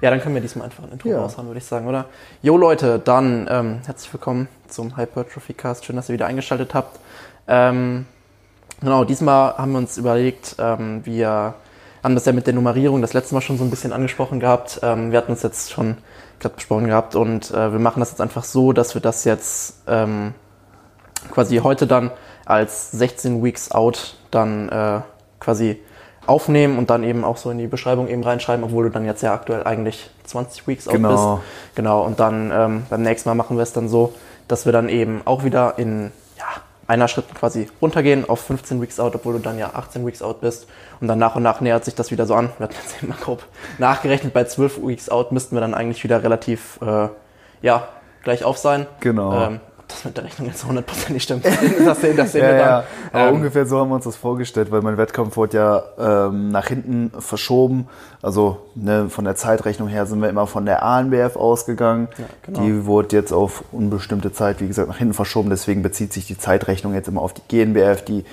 Ja, dann können wir diesmal einfach ein Intro ja. raushauen, würde ich sagen, oder? Jo Leute, dann ähm, herzlich willkommen zum Hypertrophy Cast. Schön, dass ihr wieder eingeschaltet habt. Ähm, genau, diesmal haben wir uns überlegt, ähm, wir haben das ja mit der Nummerierung das letzte Mal schon so ein bisschen angesprochen gehabt. Ähm, wir hatten uns jetzt schon gerade besprochen gehabt und äh, wir machen das jetzt einfach so, dass wir das jetzt ähm, quasi heute dann als 16 Weeks Out dann äh, quasi aufnehmen und dann eben auch so in die Beschreibung eben reinschreiben, obwohl du dann jetzt ja aktuell eigentlich 20 Weeks out genau. bist. Genau. Und dann ähm, beim nächsten Mal machen wir es dann so, dass wir dann eben auch wieder in ja, einer Schritt quasi runtergehen auf 15 Weeks out, obwohl du dann ja 18 Weeks out bist. Und dann nach und nach nähert sich das wieder so an. Wir hatten jetzt eben mal grob nachgerechnet, bei 12 Weeks out müssten wir dann eigentlich wieder relativ äh, ja, gleich auf sein. Genau. Ähm, das mit der Rechnung jetzt hundertprozentig stimmt. Das sehen, das sehen ja, wir dann. Ja. Aber ähm, ungefähr so haben wir uns das vorgestellt, weil mein Wettkampf wurde ja ähm, nach hinten verschoben. Also ne, von der Zeitrechnung her sind wir immer von der ANBF ausgegangen. Ja, genau. Die wurde jetzt auf unbestimmte Zeit, wie gesagt, nach hinten verschoben. Deswegen bezieht sich die Zeitrechnung jetzt immer auf die GNBF. Die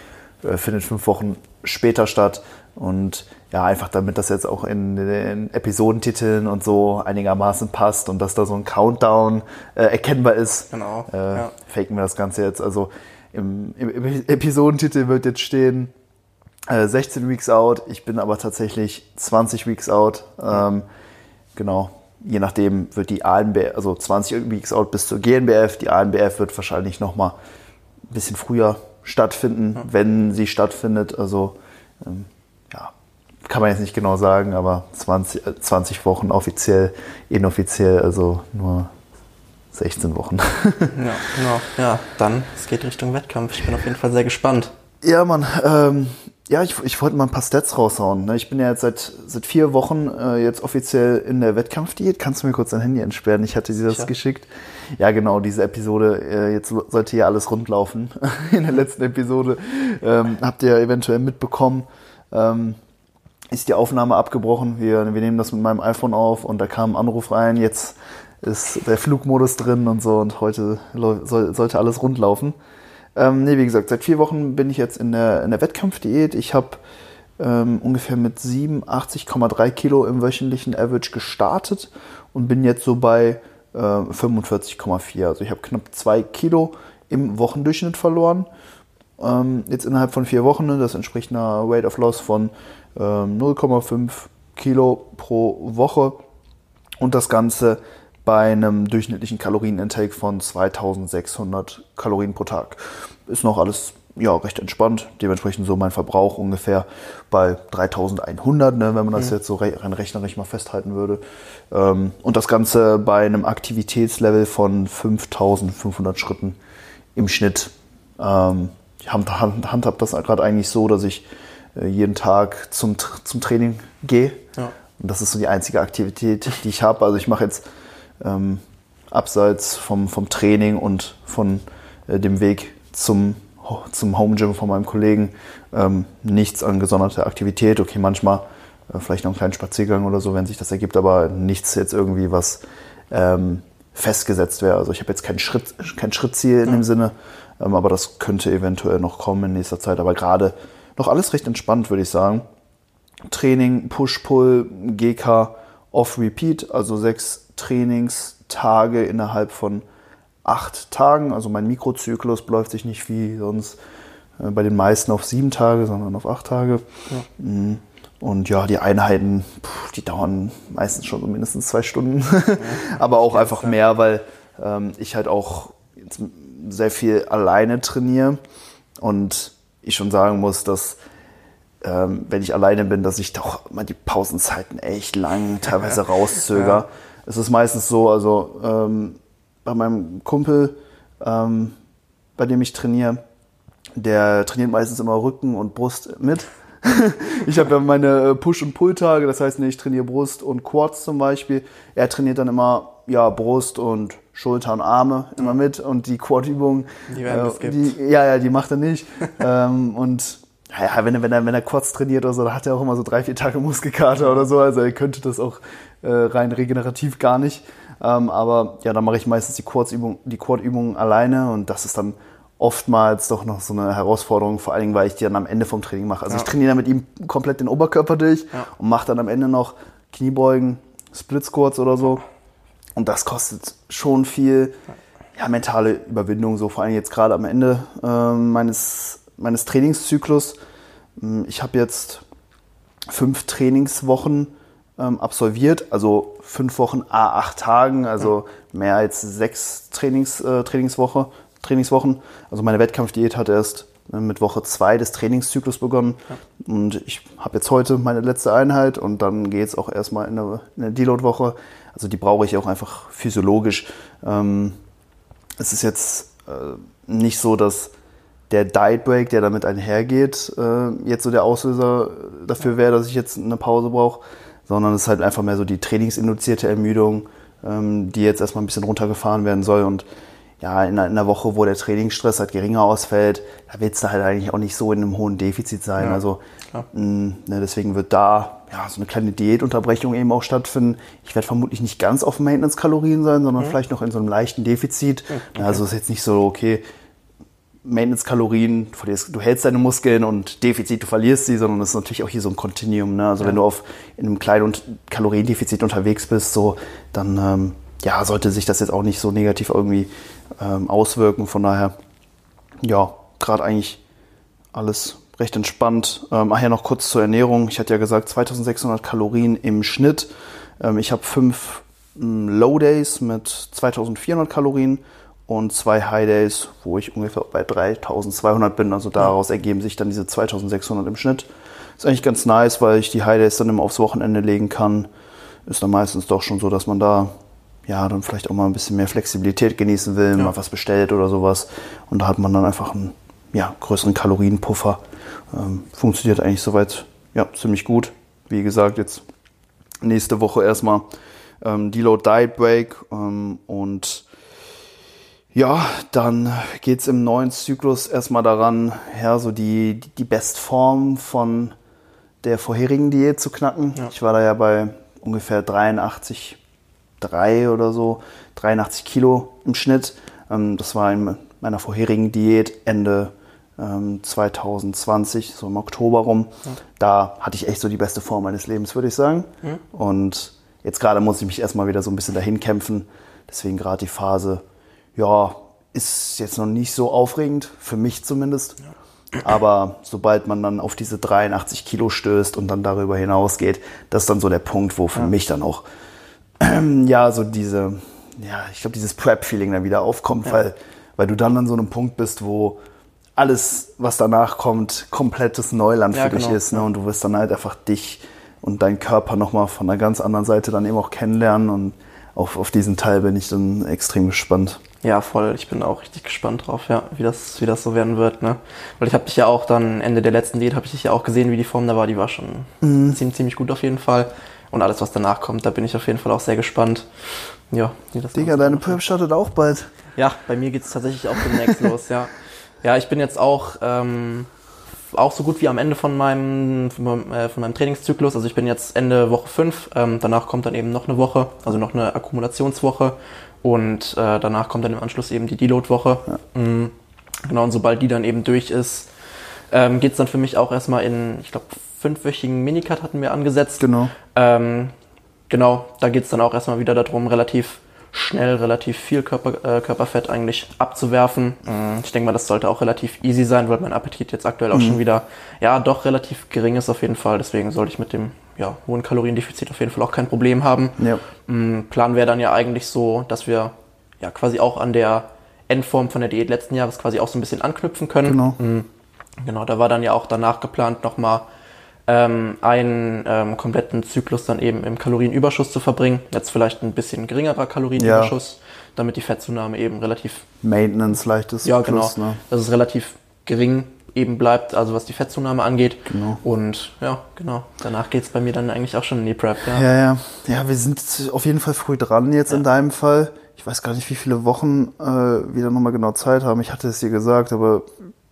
äh, findet fünf Wochen später statt. Und ja, einfach damit das jetzt auch in den Episodentiteln und so einigermaßen passt und dass da so ein Countdown äh, erkennbar ist, genau, äh, ja. faken wir das Ganze jetzt. Also im, im Episodentitel wird jetzt stehen äh, 16 Weeks out, ich bin aber tatsächlich 20 Weeks out. Ähm, genau, je nachdem wird die ANBF, also 20 Weeks out bis zur GNBF, die ANBF wird wahrscheinlich nochmal ein bisschen früher stattfinden, ja. wenn sie stattfindet. Also ähm, kann man jetzt nicht genau sagen, aber 20, 20 äh, Wochen offiziell, inoffiziell, also nur 16 Wochen. ja, genau. Ja, dann, es geht Richtung Wettkampf. Ich bin auf jeden Fall sehr gespannt. Ja, Mann. Ähm, ja, ich, ich wollte mal ein paar Stats raushauen. Ne? Ich bin ja jetzt seit, seit vier Wochen äh, jetzt offiziell in der Wettkampfdiät. Kannst du mir kurz dein Handy entsperren? Ich hatte dir das ja. geschickt. Ja, genau, diese Episode. Äh, jetzt sollte hier alles rundlaufen. in der letzten Episode ähm, habt ihr eventuell mitbekommen. Ähm, ist die Aufnahme abgebrochen. Wir, wir nehmen das mit meinem iPhone auf und da kam ein Anruf rein. Jetzt ist der Flugmodus drin und so und heute soll, sollte alles rund laufen. Ähm, nee, wie gesagt, seit vier Wochen bin ich jetzt in der, in der Wettkampfdiät. Ich habe ähm, ungefähr mit 87,3 Kilo im wöchentlichen Average gestartet und bin jetzt so bei äh, 45,4. Also ich habe knapp zwei Kilo im Wochendurchschnitt verloren. Ähm, jetzt innerhalb von vier Wochen, das entspricht einer Weight of Loss von 0,5 ähm, Kilo pro Woche und das Ganze bei einem durchschnittlichen Kalorienintake von 2600 Kalorien pro Tag. Ist noch alles ja, recht entspannt. Dementsprechend so mein Verbrauch ungefähr bei 3100, ne, wenn man das mhm. jetzt so rein rechnerisch mal festhalten würde. Ähm, und das Ganze bei einem Aktivitätslevel von 5500 Schritten im Schnitt. Ähm, ich handhab das gerade eigentlich so, dass ich jeden Tag zum, zum Training gehe. Ja. Und das ist so die einzige Aktivität, die ich habe. Also ich mache jetzt ähm, abseits vom, vom Training und von äh, dem Weg zum, zum Home Gym von meinem Kollegen ähm, nichts an gesonderter Aktivität. Okay, manchmal äh, vielleicht noch einen kleinen Spaziergang oder so, wenn sich das ergibt, aber nichts jetzt irgendwie, was ähm, festgesetzt wäre. Also ich habe jetzt kein, Schritt, kein Schrittziel in ja. dem Sinne, ähm, aber das könnte eventuell noch kommen in nächster Zeit. Aber gerade noch alles recht entspannt, würde ich sagen. Training, Push-Pull, GK, Off-Repeat, also sechs Trainingstage innerhalb von acht Tagen. Also mein Mikrozyklus läuft sich nicht wie sonst äh, bei den meisten auf sieben Tage, sondern auf acht Tage. Ja. Mm. Und ja, die Einheiten, die dauern meistens schon so mindestens zwei Stunden. Ja. Aber auch einfach mehr, weil ähm, ich halt auch sehr viel alleine trainiere. Und ich schon sagen muss, dass ähm, wenn ich alleine bin, dass ich doch immer die Pausenzeiten echt lang teilweise rauszöger. Ja. Es ist meistens so, also ähm, bei meinem Kumpel, ähm, bei dem ich trainiere, der trainiert meistens immer Rücken und Brust mit. ich habe ja meine äh, Push- und Pull-Tage, das heißt, ich trainiere Brust und Quads zum Beispiel. Er trainiert dann immer ja, Brust und Schulter und Arme immer mit und die Quad-Übungen, die, äh, die, ja, ja, die macht er nicht. ähm, und ja, wenn er, wenn er, wenn er Quads trainiert oder so, da hat er auch immer so drei, vier Tage Muskelkater oder so. Also er könnte das auch äh, rein regenerativ gar nicht. Ähm, aber ja, dann mache ich meistens die Quad-Übungen die Quad alleine und das ist dann oftmals doch noch so eine Herausforderung, vor allen Dingen, weil ich die dann am Ende vom Training mache. Also ja. ich trainiere dann mit ihm komplett den Oberkörper durch ja. und mache dann am Ende noch Kniebeugen, Split Squats oder so. Und das kostet schon viel ja, mentale Überwindung, so vor allem jetzt gerade am Ende äh, meines, meines Trainingszyklus. Hm, ich habe jetzt fünf Trainingswochen ähm, absolviert, also fünf Wochen a acht Tagen, also mehr als sechs Trainings, äh, Trainingswoche, Trainingswochen. Also meine Wettkampfdiät hat erst mit Woche zwei des Trainingszyklus begonnen. Ja. Und ich habe jetzt heute meine letzte Einheit und dann geht es auch erstmal in eine, in eine Deload-Woche. Also die brauche ich auch einfach physiologisch. Ähm, es ist jetzt äh, nicht so, dass der Diet Break, der damit einhergeht, äh, jetzt so der Auslöser dafür wäre, dass ich jetzt eine Pause brauche, sondern es ist halt einfach mehr so die trainingsinduzierte Ermüdung, ähm, die jetzt erstmal ein bisschen runtergefahren werden soll und ja, in einer, Woche, wo der Trainingsstress halt geringer ausfällt, da willst du halt eigentlich auch nicht so in einem hohen Defizit sein. Ja, also mh, ne, deswegen wird da ja, so eine kleine Diätunterbrechung eben auch stattfinden. Ich werde vermutlich nicht ganz auf Maintenance-Kalorien sein, sondern mhm. vielleicht noch in so einem leichten Defizit. Okay. Also ist jetzt nicht so, okay, Maintenance-Kalorien, du hältst deine Muskeln und Defizit, du verlierst sie, sondern es ist natürlich auch hier so ein Kontinuum. Ne? Also ja. wenn du auf in einem kleinen Kaloriendefizit unterwegs bist, so, dann ähm, ja, sollte sich das jetzt auch nicht so negativ irgendwie ähm, auswirken. Von daher, ja, gerade eigentlich alles recht entspannt. Ähm, ach ja, noch kurz zur Ernährung. Ich hatte ja gesagt, 2600 Kalorien im Schnitt. Ähm, ich habe fünf ähm, Low Days mit 2400 Kalorien und zwei High Days, wo ich ungefähr bei 3200 bin. Also daraus ergeben sich dann diese 2600 im Schnitt. Ist eigentlich ganz nice, weil ich die High Days dann immer aufs Wochenende legen kann. Ist dann meistens doch schon so, dass man da ja dann vielleicht auch mal ein bisschen mehr Flexibilität genießen will, ja. mal was bestellt oder sowas. Und da hat man dann einfach einen ja, größeren Kalorienpuffer. Ähm, funktioniert eigentlich soweit ja, ziemlich gut. Wie gesagt, jetzt nächste Woche erstmal ähm, Deload Diet Break ähm, und ja, dann geht es im neuen Zyklus erstmal daran, ja, so die, die Bestform von der vorherigen Diät zu knacken. Ja. Ich war da ja bei ungefähr 83, 3 oder so, 83 Kilo im Schnitt. Ähm, das war in meiner vorherigen Diät Ende 2020, ähm, so im Oktober rum. Ja. Da hatte ich echt so die beste Form meines Lebens, würde ich sagen. Mhm. Und jetzt gerade muss ich mich erstmal wieder so ein bisschen dahin kämpfen. Deswegen gerade die Phase ja, ist jetzt noch nicht so aufregend, für mich zumindest. Ja. Aber sobald man dann auf diese 83 Kilo stößt und dann darüber hinausgeht, das ist dann so der Punkt, wo für ja. mich dann auch, ja, so diese, ja, ich glaube, dieses Prep-Feeling dann wieder aufkommt, ja. weil, weil du dann an so einem Punkt bist, wo alles, was danach kommt, komplettes Neuland für dich genau. ist. Ne? Und du wirst dann halt einfach dich und deinen Körper nochmal von einer ganz anderen Seite dann eben auch kennenlernen. Und auf, auf diesen Teil bin ich dann extrem gespannt. Ja, voll. Ich bin auch richtig gespannt drauf, ja, wie das, wie das so werden wird, ne? Weil ich habe dich ja auch dann Ende der letzten Diät habe ich dich ja auch gesehen, wie die Form da war. Die war schon mhm. ziemlich, ziemlich gut auf jeden Fall. Und alles, was danach kommt, da bin ich auf jeden Fall auch sehr gespannt. Ja, wie das Digga, deine Prep startet auch bald. Ja, bei mir geht es tatsächlich auch demnächst los, ja. Ja, ich bin jetzt auch, ähm, auch so gut wie am Ende von meinem, von meinem, äh, von meinem Trainingszyklus. Also ich bin jetzt Ende Woche 5. Ähm, danach kommt dann eben noch eine Woche, also noch eine Akkumulationswoche. Und äh, danach kommt dann im Anschluss eben die Deload-Woche. Ja. Mhm. Genau, und sobald die dann eben durch ist, ähm, geht es dann für mich auch erstmal in, ich glaube, fünfwöchigen Minicut hatten wir angesetzt. Genau. Ähm, genau, da geht es dann auch erstmal wieder darum, relativ schnell relativ viel Körper, äh, Körperfett eigentlich abzuwerfen. Mhm. Ich denke mal, das sollte auch relativ easy sein, weil mein Appetit jetzt aktuell auch mhm. schon wieder, ja, doch relativ gering ist auf jeden Fall. Deswegen sollte ich mit dem ja, hohen Kaloriendefizit auf jeden Fall auch kein Problem haben. Ja. Mhm. Plan wäre dann ja eigentlich so, dass wir ja quasi auch an der Endform von der Diät letzten Jahres quasi auch so ein bisschen anknüpfen können. Genau. Mhm. Genau, da war dann ja auch danach geplant, nochmal ähm, einen ähm, kompletten Zyklus dann eben im Kalorienüberschuss zu verbringen. Jetzt vielleicht ein bisschen geringerer Kalorienüberschuss, ja. damit die Fettzunahme eben relativ... Maintenance leichtes Ja, genau. Plus, ne? Dass es relativ gering eben bleibt, also was die Fettzunahme angeht. Genau. Und ja, genau. Danach geht es bei mir dann eigentlich auch schon in die Prep. Ja, ja. Ja, ja wir sind auf jeden Fall früh dran jetzt ja. in deinem Fall. Ich weiß gar nicht, wie viele Wochen äh, wir da nochmal genau Zeit haben. Ich hatte es dir gesagt, aber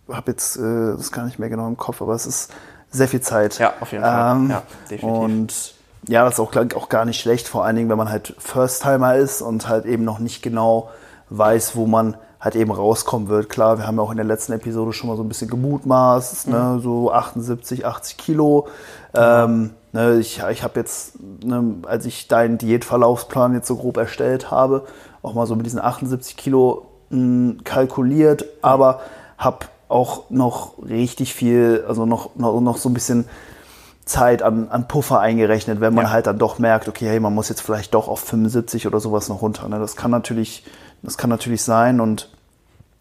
habe jetzt äh, das gar nicht mehr genau im Kopf. Aber es ist sehr viel Zeit. Ja, auf jeden Fall. Ähm, ja, definitiv. Und ja, das ist auch, auch gar nicht schlecht, vor allen Dingen, wenn man halt First-Timer ist und halt eben noch nicht genau weiß, wo man halt eben rauskommen wird. Klar, wir haben ja auch in der letzten Episode schon mal so ein bisschen gemutmaßt, ne? mhm. ne? so 78, 80 Kilo. Ähm, Ne, ich ich habe jetzt, ne, als ich deinen Diätverlaufsplan jetzt so grob erstellt habe, auch mal so mit diesen 78 Kilo mh, hm, kalkuliert, aber habe auch noch richtig viel, also noch, noch, noch so ein bisschen Zeit an, an Puffer eingerechnet, wenn man ja. halt dann doch merkt, okay, hey, man muss jetzt vielleicht doch auf 75 oder sowas noch runter. Ne? Das kann natürlich, das kann natürlich sein und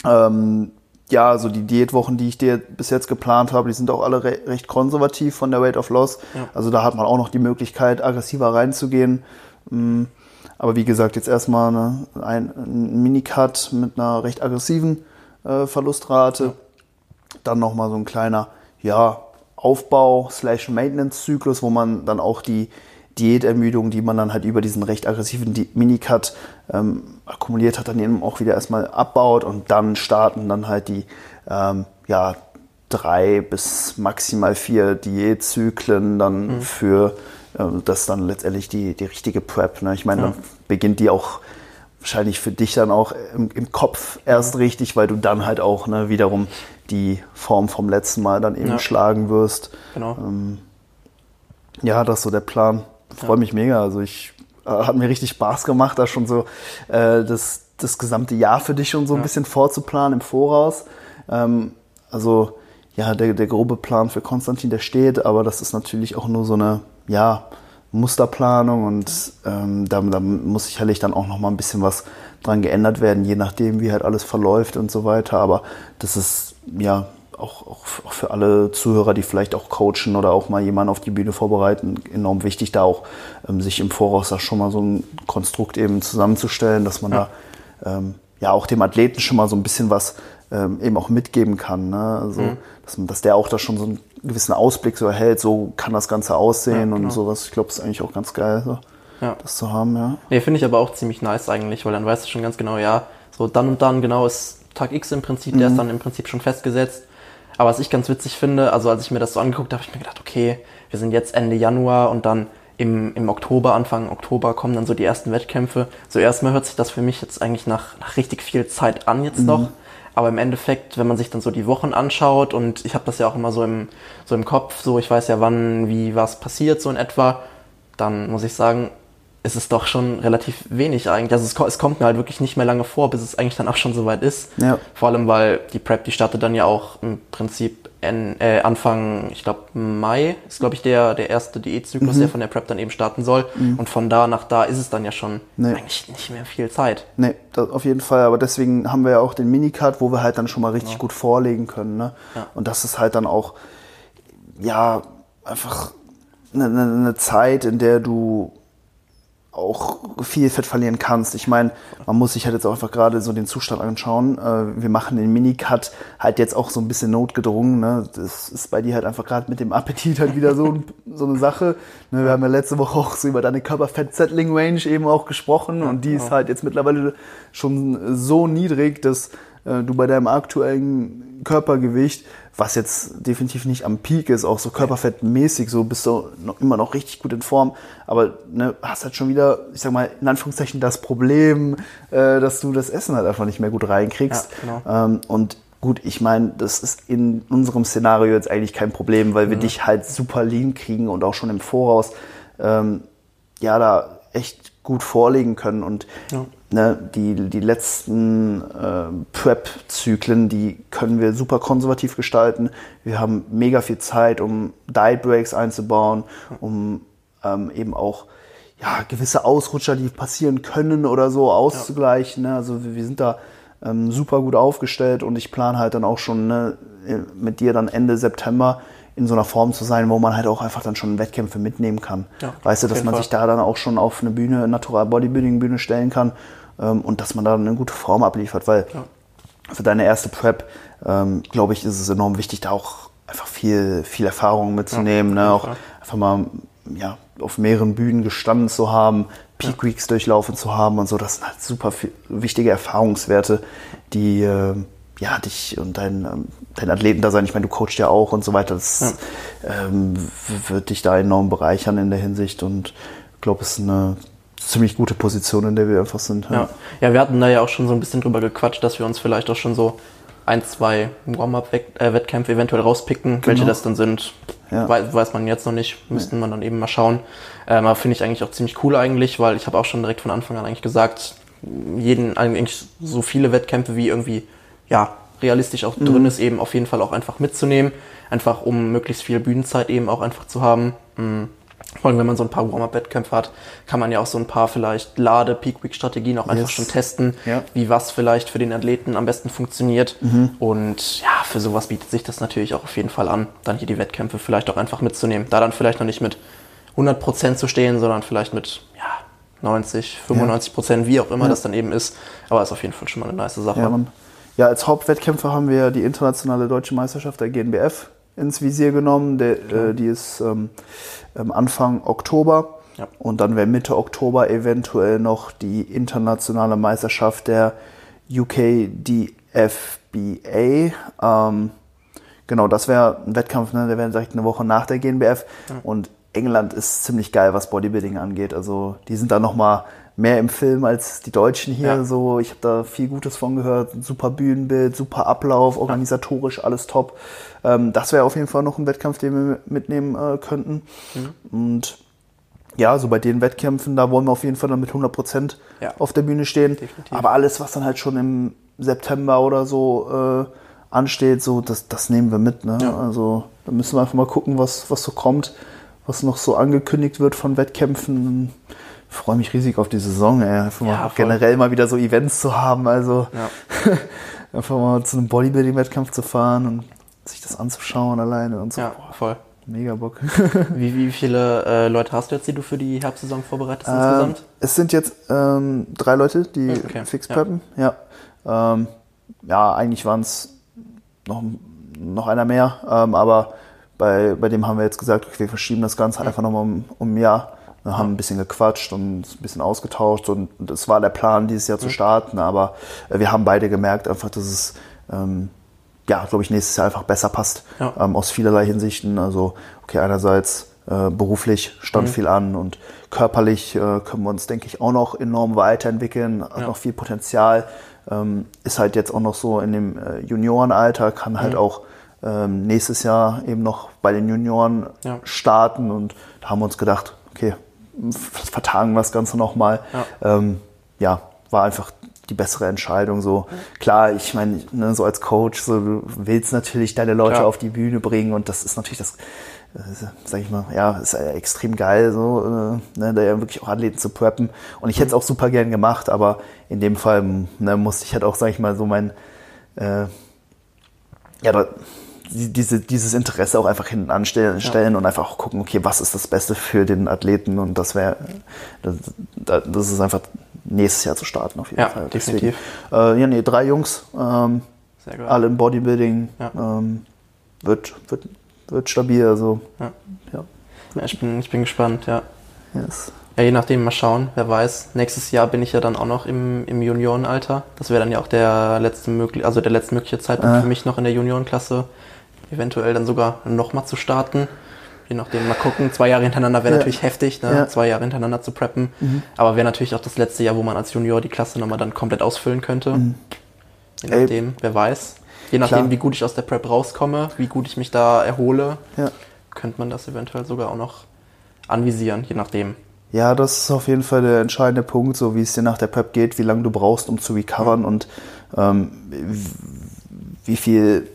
ähm, ja, so die Diätwochen, die ich dir bis jetzt geplant habe, die sind auch alle re recht konservativ von der Weight of Loss. Ja. Also da hat man auch noch die Möglichkeit, aggressiver reinzugehen. Mm, aber wie gesagt, jetzt erstmal eine, ein, ein Minicut mit einer recht aggressiven äh, Verlustrate. Ja. Dann nochmal so ein kleiner, ja, Aufbau slash Maintenance-Zyklus, wo man dann auch die Diätermüdung, die man dann halt über diesen recht aggressiven Minicut ähm, akkumuliert hat, dann eben auch wieder erstmal abbaut und dann starten dann halt die ähm, ja, drei bis maximal vier Diätzyklen dann mhm. für äh, das dann letztendlich die, die richtige Prep. Ne? Ich meine, ja. dann beginnt die auch wahrscheinlich für dich dann auch im, im Kopf erst ja. richtig, weil du dann halt auch ne, wiederum die Form vom letzten Mal dann eben ja. schlagen wirst. Genau. Ähm, ja, das ist so der Plan. Freue mich mega. Also ich äh, hat mir richtig Spaß gemacht, da schon so äh, das, das gesamte Jahr für dich schon so ein ja. bisschen vorzuplanen im Voraus. Ähm, also ja, der, der grobe Plan für Konstantin, der steht, aber das ist natürlich auch nur so eine, ja, Musterplanung und ähm, da, da muss sicherlich dann auch noch mal ein bisschen was dran geändert werden, je nachdem, wie halt alles verläuft und so weiter. Aber das ist ja auch, auch, für alle Zuhörer, die vielleicht auch coachen oder auch mal jemanden auf die Bühne vorbereiten, enorm wichtig, da auch ähm, sich im Voraus da schon mal so ein Konstrukt eben zusammenzustellen, dass man ja. da ähm, ja auch dem Athleten schon mal so ein bisschen was ähm, eben auch mitgeben kann. Ne? Also, mhm. dass, dass der auch da schon so einen gewissen Ausblick so erhält, so kann das Ganze aussehen ja, genau. und sowas. Ich glaube, das ist eigentlich auch ganz geil, so, ja. das zu haben, ja. Nee, finde ich aber auch ziemlich nice eigentlich, weil dann weißt du schon ganz genau, ja, so dann und dann genau ist Tag X im Prinzip, mhm. der ist mhm. dann im Prinzip schon festgesetzt. Aber was ich ganz witzig finde, also als ich mir das so angeguckt habe, habe ich mir gedacht, okay, wir sind jetzt Ende Januar und dann im, im Oktober, Anfang Oktober kommen dann so die ersten Wettkämpfe. So erstmal hört sich das für mich jetzt eigentlich nach, nach richtig viel Zeit an jetzt mhm. noch. Aber im Endeffekt, wenn man sich dann so die Wochen anschaut und ich habe das ja auch immer so im, so im Kopf, so ich weiß ja wann, wie was passiert so in etwa, dann muss ich sagen, ist es doch schon relativ wenig eigentlich. Also es, es, kommt mir halt wirklich nicht mehr lange vor, bis es eigentlich dann auch schon soweit ist. Ja. Vor allem, weil die Prep, die startet dann ja auch im Prinzip en, äh, Anfang, ich glaube Mai ist glaube ich der, der erste Diätzyklus, mhm. der von der Prep dann eben starten soll. Mhm. Und von da nach da ist es dann ja schon nee. eigentlich nicht mehr viel Zeit. Nee, das auf jeden Fall. Aber deswegen haben wir ja auch den Minicard, wo wir halt dann schon mal richtig genau. gut vorlegen können. Ne? Ja. Und das ist halt dann auch, ja, einfach eine, eine Zeit, in der du auch viel Fett verlieren kannst. Ich meine, man muss sich halt jetzt auch einfach gerade so den Zustand anschauen. Äh, wir machen den Minicut halt jetzt auch so ein bisschen notgedrungen. Ne? Das ist bei dir halt einfach gerade mit dem Appetit halt wieder so, so eine Sache. Ne? Wir haben ja letzte Woche auch so über deine Körperfett-Settling-Range eben auch gesprochen und die ist halt jetzt mittlerweile schon so niedrig, dass äh, du bei deinem aktuellen Körpergewicht was jetzt definitiv nicht am Peak ist, auch so körperfettmäßig, so bist du noch, immer noch richtig gut in Form, aber ne, hast halt schon wieder, ich sag mal, in Anführungszeichen das Problem, äh, dass du das Essen halt einfach nicht mehr gut reinkriegst. Ja, genau. ähm, und gut, ich meine, das ist in unserem Szenario jetzt eigentlich kein Problem, weil wir mhm. dich halt super lean kriegen und auch schon im Voraus ähm, ja da echt gut vorlegen können und ja ne, die, die letzten äh, Prep-Zyklen, die können wir super konservativ gestalten. Wir haben mega viel Zeit, um Diet Breaks einzubauen, um ähm, eben auch ja, gewisse Ausrutscher, die passieren können oder so, auszugleichen. Ne? Also wir, wir sind da ähm, super gut aufgestellt und ich plane halt dann auch schon ne, mit dir dann Ende September in so einer Form zu sein, wo man halt auch einfach dann schon Wettkämpfe mitnehmen kann. Ja, weißt du, dass man Fall. sich da dann auch schon auf eine Bühne, Natural Bodybuilding Bühne stellen kann ähm, und dass man da eine gute Form abliefert, weil ja. für deine erste Prep, ähm, glaube ich, ist es enorm wichtig, da auch einfach viel, viel Erfahrung mitzunehmen, ja, ne? auch einfach mal ja, auf mehreren Bühnen gestanden zu haben, Peak Weeks durchlaufen zu haben und so. Das sind halt super viel, wichtige Erfahrungswerte, die äh, ja, dich und dein, ähm, dein Athleten da sein. Ich meine, du coachst ja auch und so weiter. Das ja. ähm, wird dich da enorm bereichern in der Hinsicht und ich glaube, es ist eine ziemlich gute Position, in der wir einfach sind. Ja. ja. Ja. wir hatten da ja auch schon so ein bisschen drüber gequatscht, dass wir uns vielleicht auch schon so ein, zwei Warm-up-Wettkämpfe eventuell rauspicken. Genau. Welche das dann sind, ja. weiß, weiß man jetzt noch nicht, müssten man dann eben mal schauen. Ähm, aber finde ich eigentlich auch ziemlich cool eigentlich, weil ich habe auch schon direkt von Anfang an eigentlich gesagt, jeden, eigentlich so viele Wettkämpfe wie irgendwie, ja, realistisch auch mhm. drin ist, eben auf jeden Fall auch einfach mitzunehmen. Einfach um möglichst viel Bühnenzeit eben auch einfach zu haben. Mhm. Vor allem, wenn man so ein paar Warm-Up-Wettkämpfe hat, kann man ja auch so ein paar vielleicht Lade-Peak-Week-Strategien auch yes. einfach schon testen, ja. wie was vielleicht für den Athleten am besten funktioniert. Mhm. Und ja, für sowas bietet sich das natürlich auch auf jeden Fall an, dann hier die Wettkämpfe vielleicht auch einfach mitzunehmen. Da dann vielleicht noch nicht mit 100% zu stehen, sondern vielleicht mit ja, 90, 95 Prozent, ja. wie auch immer ja. das dann eben ist. Aber ist auf jeden Fall schon mal eine nice Sache. Ja, ja als Hauptwettkämpfe haben wir die internationale deutsche Meisterschaft der GNBF ins Visier genommen. Der, äh, die ist ähm, Anfang Oktober. Ja. Und dann wäre Mitte Oktober eventuell noch die internationale Meisterschaft der UKDFBA. Ähm, genau, das wäre ein Wettkampf, ne? der wäre direkt eine Woche nach der GNBF. Ja. Und England ist ziemlich geil, was Bodybuilding angeht. Also die sind da noch mal mehr im Film als die Deutschen hier. Ja. So, ich habe da viel Gutes von gehört. Super Bühnenbild, super Ablauf, organisatorisch alles top. Ähm, das wäre auf jeden Fall noch ein Wettkampf, den wir mitnehmen äh, könnten. Mhm. Und ja, so bei den Wettkämpfen, da wollen wir auf jeden Fall dann mit 100 Prozent ja. auf der Bühne stehen. Definitiv. Aber alles, was dann halt schon im September oder so äh, ansteht, so das, das nehmen wir mit. Ne? Ja. Also da müssen wir einfach mal gucken, was, was so kommt, was noch so angekündigt wird von Wettkämpfen freue mich riesig auf die Saison, ey. Einfach ja, mal generell mal wieder so Events zu haben. Also ja. einfach mal zu einem Bodybuilding-Wettkampf zu fahren und sich das anzuschauen alleine und so. Ja, voll. Mega Bock. wie, wie viele äh, Leute hast du jetzt, die du für die Herbstsaison vorbereitest ähm, insgesamt? Es sind jetzt ähm, drei Leute, die okay. fix preppen. Ja, ja, ähm, ja eigentlich waren es noch, noch einer mehr, ähm, aber bei, bei dem haben wir jetzt gesagt, okay, wir verschieben das Ganze einfach nochmal um, um ein Jahr wir haben ein bisschen gequatscht und ein bisschen ausgetauscht und es war der Plan, dieses Jahr zu mhm. starten, aber äh, wir haben beide gemerkt einfach, dass es, ähm, ja, glaube ich, nächstes Jahr einfach besser passt, ja. ähm, aus vielerlei Hinsichten. Also, okay, einerseits äh, beruflich stand mhm. viel an und körperlich äh, können wir uns, denke ich, auch noch enorm weiterentwickeln, hat ja. noch viel Potenzial. Ähm, ist halt jetzt auch noch so in dem äh, Juniorenalter, kann halt mhm. auch ähm, nächstes Jahr eben noch bei den Junioren ja. starten und da haben wir uns gedacht, okay, vertagen wir das Ganze nochmal. Ja. Ähm, ja, war einfach die bessere Entscheidung. So klar, ich meine, ne, so als Coach, so du willst natürlich deine Leute klar. auf die Bühne bringen und das ist natürlich das, äh, sag ich mal, ja, ist äh, extrem geil, so äh, ne, da ja wirklich auch Athleten zu preppen. Und ich hätte es auch super gern gemacht, aber in dem Fall ne, musste ich halt auch, sag ich mal, so mein äh, ja, da, diese, dieses Interesse auch einfach hinten anstellen ja. und einfach auch gucken, okay, was ist das Beste für den Athleten und das wäre, das, das, ist einfach nächstes Jahr zu starten auf jeden ja, Fall. Definitiv. Deswegen, äh, ja, nee, drei Jungs, ähm, alle im Bodybuilding, ja. ähm, wird, wird, wird stabil, also, ja. ja. ich, bin, ich bin gespannt, ja. Yes. Ja, je nachdem, mal schauen, wer weiß. Nächstes Jahr bin ich ja dann auch noch im, im Juniorenalter. Das wäre dann ja auch der letzte mögliche, also der letzte mögliche Zeitpunkt äh. für mich noch in der Juniorenklasse eventuell dann sogar nochmal zu starten. Je nachdem, mal gucken. Zwei Jahre hintereinander wäre ja. natürlich heftig, ne? ja. zwei Jahre hintereinander zu preppen. Mhm. Aber wäre natürlich auch das letzte Jahr, wo man als Junior die Klasse nochmal dann komplett ausfüllen könnte. Mhm. Je nachdem, Ey. wer weiß. Je nachdem, Klar. wie gut ich aus der Prep rauskomme, wie gut ich mich da erhole, ja. könnte man das eventuell sogar auch noch anvisieren, je nachdem. Ja, das ist auf jeden Fall der entscheidende Punkt, so wie es dir nach der Prep geht, wie lange du brauchst, um zu recovern und ähm, wie viel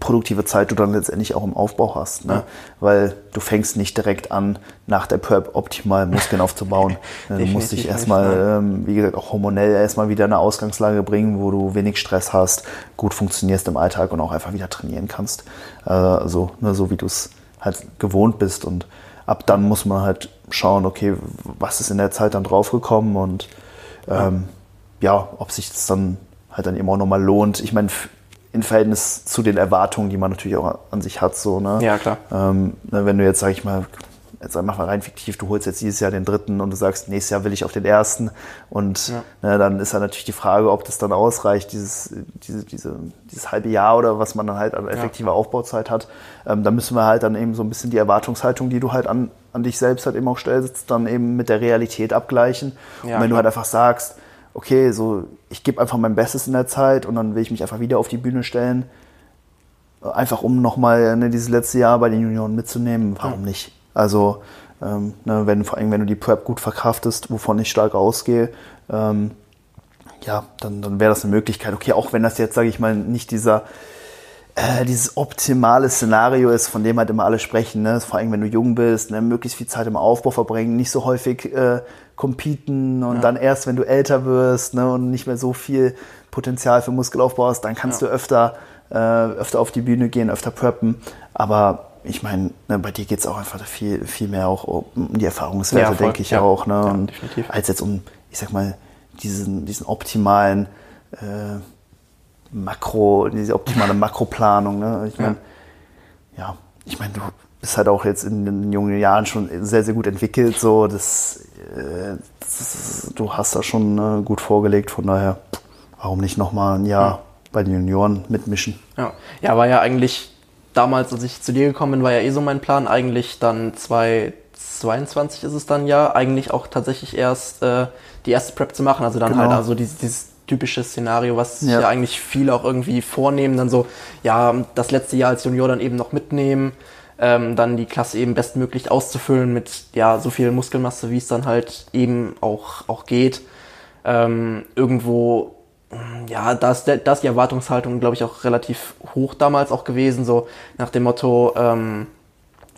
produktive Zeit du dann letztendlich auch im Aufbau hast. Ne? Ja. Weil du fängst nicht direkt an, nach der Prep optimal Muskeln aufzubauen. du musst dich erstmal, ähm, wie gesagt, auch hormonell erstmal wieder in eine Ausgangslage bringen, wo du wenig Stress hast, gut funktionierst im Alltag und auch einfach wieder trainieren kannst. Äh, also ne, so wie du es halt gewohnt bist. Und ab dann muss man halt schauen, okay, was ist in der Zeit dann draufgekommen und ähm, ja. ja, ob sich das dann halt dann eben auch nochmal lohnt. Ich meine, in Verhältnis zu den Erwartungen, die man natürlich auch an sich hat. So, ne? Ja, klar. Ähm, ne, wenn du jetzt, sag ich mal, jetzt einfach mal rein fiktiv, du holst jetzt dieses Jahr den dritten und du sagst, nächstes Jahr will ich auf den ersten. Und ja. ne, dann ist ja natürlich die Frage, ob das dann ausreicht, dieses, diese, diese, dieses halbe Jahr oder was man dann halt an effektiver ja. Aufbauzeit hat. Ähm, da müssen wir halt dann eben so ein bisschen die Erwartungshaltung, die du halt an, an dich selbst halt eben auch stellst, dann eben mit der Realität abgleichen. Ja, und wenn klar. du halt einfach sagst, okay, so ich gebe einfach mein Bestes in der Zeit und dann will ich mich einfach wieder auf die Bühne stellen. einfach um nochmal ne, dieses letzte Jahr bei den Junioren mitzunehmen, warum ja. nicht? Also, ähm, ne, wenn, vor allem, wenn du die Prep gut verkraftest, wovon ich stark ausgehe, ähm, ja, dann, dann wäre das eine Möglichkeit. Okay, auch wenn das jetzt, sage ich mal, nicht dieser äh, dieses optimale Szenario ist, von dem halt immer alle sprechen, ne? vor allem wenn du jung bist, ne? möglichst viel Zeit im Aufbau verbringen, nicht so häufig äh, competen und ja. dann erst, wenn du älter wirst ne? und nicht mehr so viel Potenzial für Muskelaufbau hast, dann kannst ja. du öfter, äh, öfter auf die Bühne gehen, öfter preppen. Aber ich meine, ne, bei dir geht es auch einfach viel, viel mehr auch um die Erfahrungswerte, ja, denke ich ja. auch. Ne? und als jetzt um, ich sag mal, diesen, diesen optimalen äh, Makro, diese optimale Makroplanung. Ne? Ich meine, ja. ich meine, du bist halt auch jetzt in den jungen Jahren schon sehr, sehr gut entwickelt. So, das du hast da schon äh, gut vorgelegt. Von daher, warum nicht nochmal ein Jahr ja. bei den Junioren mitmischen? Ja. ja, war ja eigentlich damals, als ich zu dir gekommen bin, war ja eh so mein Plan. Eigentlich dann 2022 ist es dann ja, eigentlich auch tatsächlich erst äh, die erste Prep zu machen. Also dann genau. halt also dieses, dieses typisches Szenario, was ja. ja eigentlich viele auch irgendwie vornehmen, dann so, ja, das letzte Jahr als Junior dann eben noch mitnehmen, ähm, dann die Klasse eben bestmöglich auszufüllen mit ja so viel Muskelmasse, wie es dann halt eben auch, auch geht. Ähm, irgendwo, ja, da ist, da ist die Erwartungshaltung, glaube ich, auch relativ hoch damals auch gewesen, so nach dem Motto, ähm,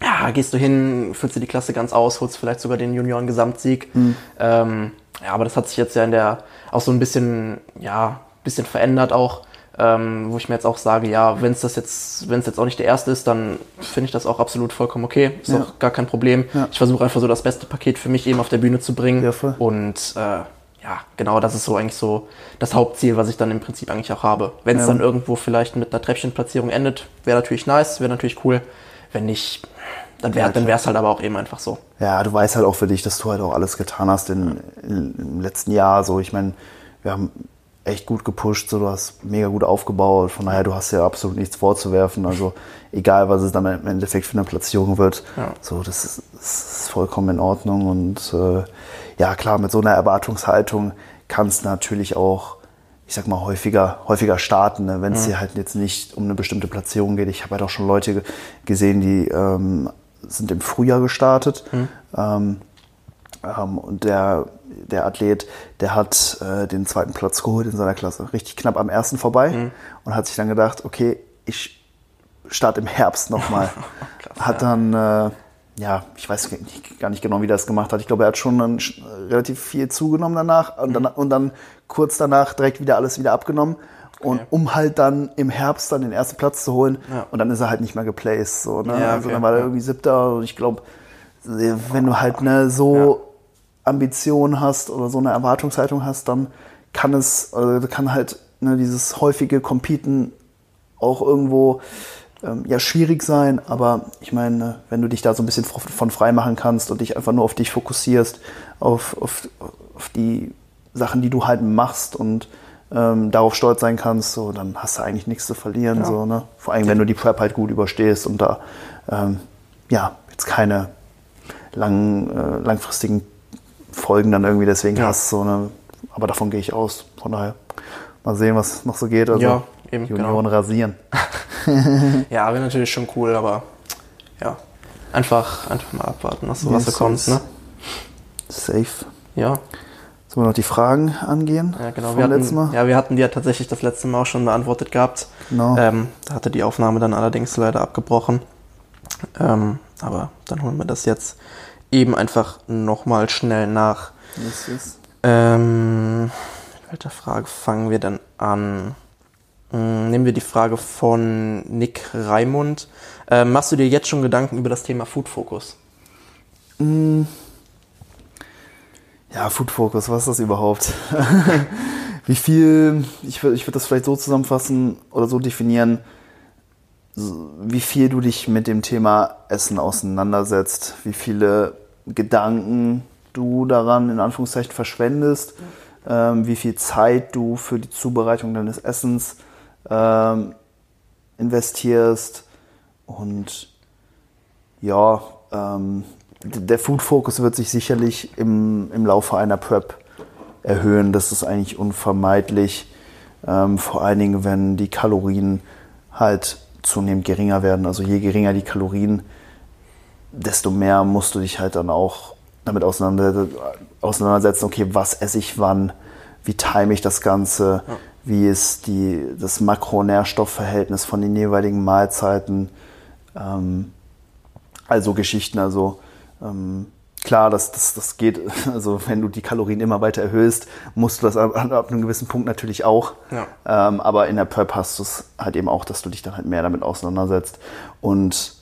ja, gehst du hin, füllst du die Klasse ganz aus, holst vielleicht sogar den Junioren-Gesamtsieg. Mhm. Ähm, ja, aber das hat sich jetzt ja in der auch so ein bisschen, ja, bisschen verändert auch, ähm, wo ich mir jetzt auch sage, ja, wenn es das jetzt, wenn es jetzt auch nicht der erste ist, dann finde ich das auch absolut vollkommen okay, ist ja. auch gar kein Problem. Ja. Ich versuche einfach so das beste Paket für mich eben auf der Bühne zu bringen ja, voll. und äh, ja, genau, das ist so eigentlich so das Hauptziel, was ich dann im Prinzip eigentlich auch habe. Wenn es dann irgendwo vielleicht mit einer Treppchenplatzierung endet, wäre natürlich nice, wäre natürlich cool. Wenn nicht, dann wäre ja, es halt aber auch eben einfach so. Ja, du weißt halt auch für dich, dass du halt auch alles getan hast in, in, im letzten Jahr. So, ich meine, wir haben echt gut gepusht, so du hast mega gut aufgebaut. Von daher, du hast ja absolut nichts vorzuwerfen. Also egal, was es dann im Endeffekt für eine Platzierung wird, ja. so das ist, das ist, vollkommen in Ordnung. Und äh, ja, klar, mit so einer Erwartungshaltung kannst du natürlich auch ich sag mal, häufiger, häufiger starten, ne? wenn es mhm. dir halt jetzt nicht um eine bestimmte Platzierung geht. Ich habe halt auch schon Leute gesehen, die ähm, sind im Frühjahr gestartet. Mhm. Ähm, ähm, und der, der Athlet, der hat äh, den zweiten Platz geholt in seiner Klasse. Richtig knapp am ersten vorbei mhm. und hat sich dann gedacht, okay, ich starte im Herbst nochmal. hat dann, äh, ja, ich weiß gar nicht genau, wie er das gemacht hat. Ich glaube, er hat schon dann relativ viel zugenommen danach und, dann, mhm. und dann kurz danach direkt wieder alles wieder abgenommen. Und okay. um halt dann im Herbst dann den ersten Platz zu holen. Ja. Und dann ist er halt nicht mehr geplaced. So, ne? Ja, also dann war er irgendwie siebter. Und ich glaube, wenn du halt ne, so ja. Ambitionen hast oder so eine Erwartungshaltung hast, dann kann es, also kann halt ne, dieses häufige Competen auch irgendwo ähm, ja schwierig sein. Aber ich meine, wenn du dich da so ein bisschen von frei machen kannst und dich einfach nur auf dich fokussierst, auf, auf, auf die Sachen, die du halt machst und ähm, darauf stolz sein kannst, so, dann hast du eigentlich nichts zu verlieren. Ja. So, ne? Vor allem, wenn du die Prep halt gut überstehst und da ähm, ja, jetzt keine lang, äh, langfristigen Folgen dann irgendwie deswegen ja. hast. So, ne? Aber davon gehe ich aus. Von daher mal sehen, was noch so geht. Also ja, eben, Junioren genau. rasieren. ja, wäre natürlich schon cool, aber ja, einfach, einfach mal abwarten, was so, was so kommt. Ne? Safe. Ja. Sollen wir noch die Fragen angehen? Ja, genau. Wir hatten, Mal? Ja, wir hatten die ja tatsächlich das letzte Mal auch schon beantwortet gehabt. Genau. Ähm, da hatte die Aufnahme dann allerdings leider abgebrochen. Ähm, aber dann holen wir das jetzt eben einfach nochmal schnell nach. Yes, yes. Ähm, mit welcher Frage fangen wir denn an? Hm, nehmen wir die Frage von Nick Raimund. Ähm, machst du dir jetzt schon Gedanken über das Thema Food Focus? Mm. Ja, Food Focus, was ist das überhaupt? Wie viel, ich würde ich würd das vielleicht so zusammenfassen oder so definieren, wie viel du dich mit dem Thema Essen auseinandersetzt, wie viele Gedanken du daran in Anführungszeichen verschwendest, ähm, wie viel Zeit du für die Zubereitung deines Essens ähm, investierst und ja, ähm, der Food Focus wird sich sicherlich im, im Laufe einer Prep erhöhen. Das ist eigentlich unvermeidlich. Ähm, vor allen Dingen, wenn die Kalorien halt zunehmend geringer werden. Also je geringer die Kalorien, desto mehr musst du dich halt dann auch damit auseinandersetzen, okay, was esse ich wann, wie time ich das Ganze, ja. wie ist die, das Makronährstoffverhältnis von den jeweiligen Mahlzeiten, ähm, also Geschichten, also ähm, klar, das, das, das geht, also wenn du die Kalorien immer weiter erhöhst, musst du das ab, ab einem gewissen Punkt natürlich auch. Ja. Ähm, aber in der Prep hast du es halt eben auch, dass du dich dann halt mehr damit auseinandersetzt. Und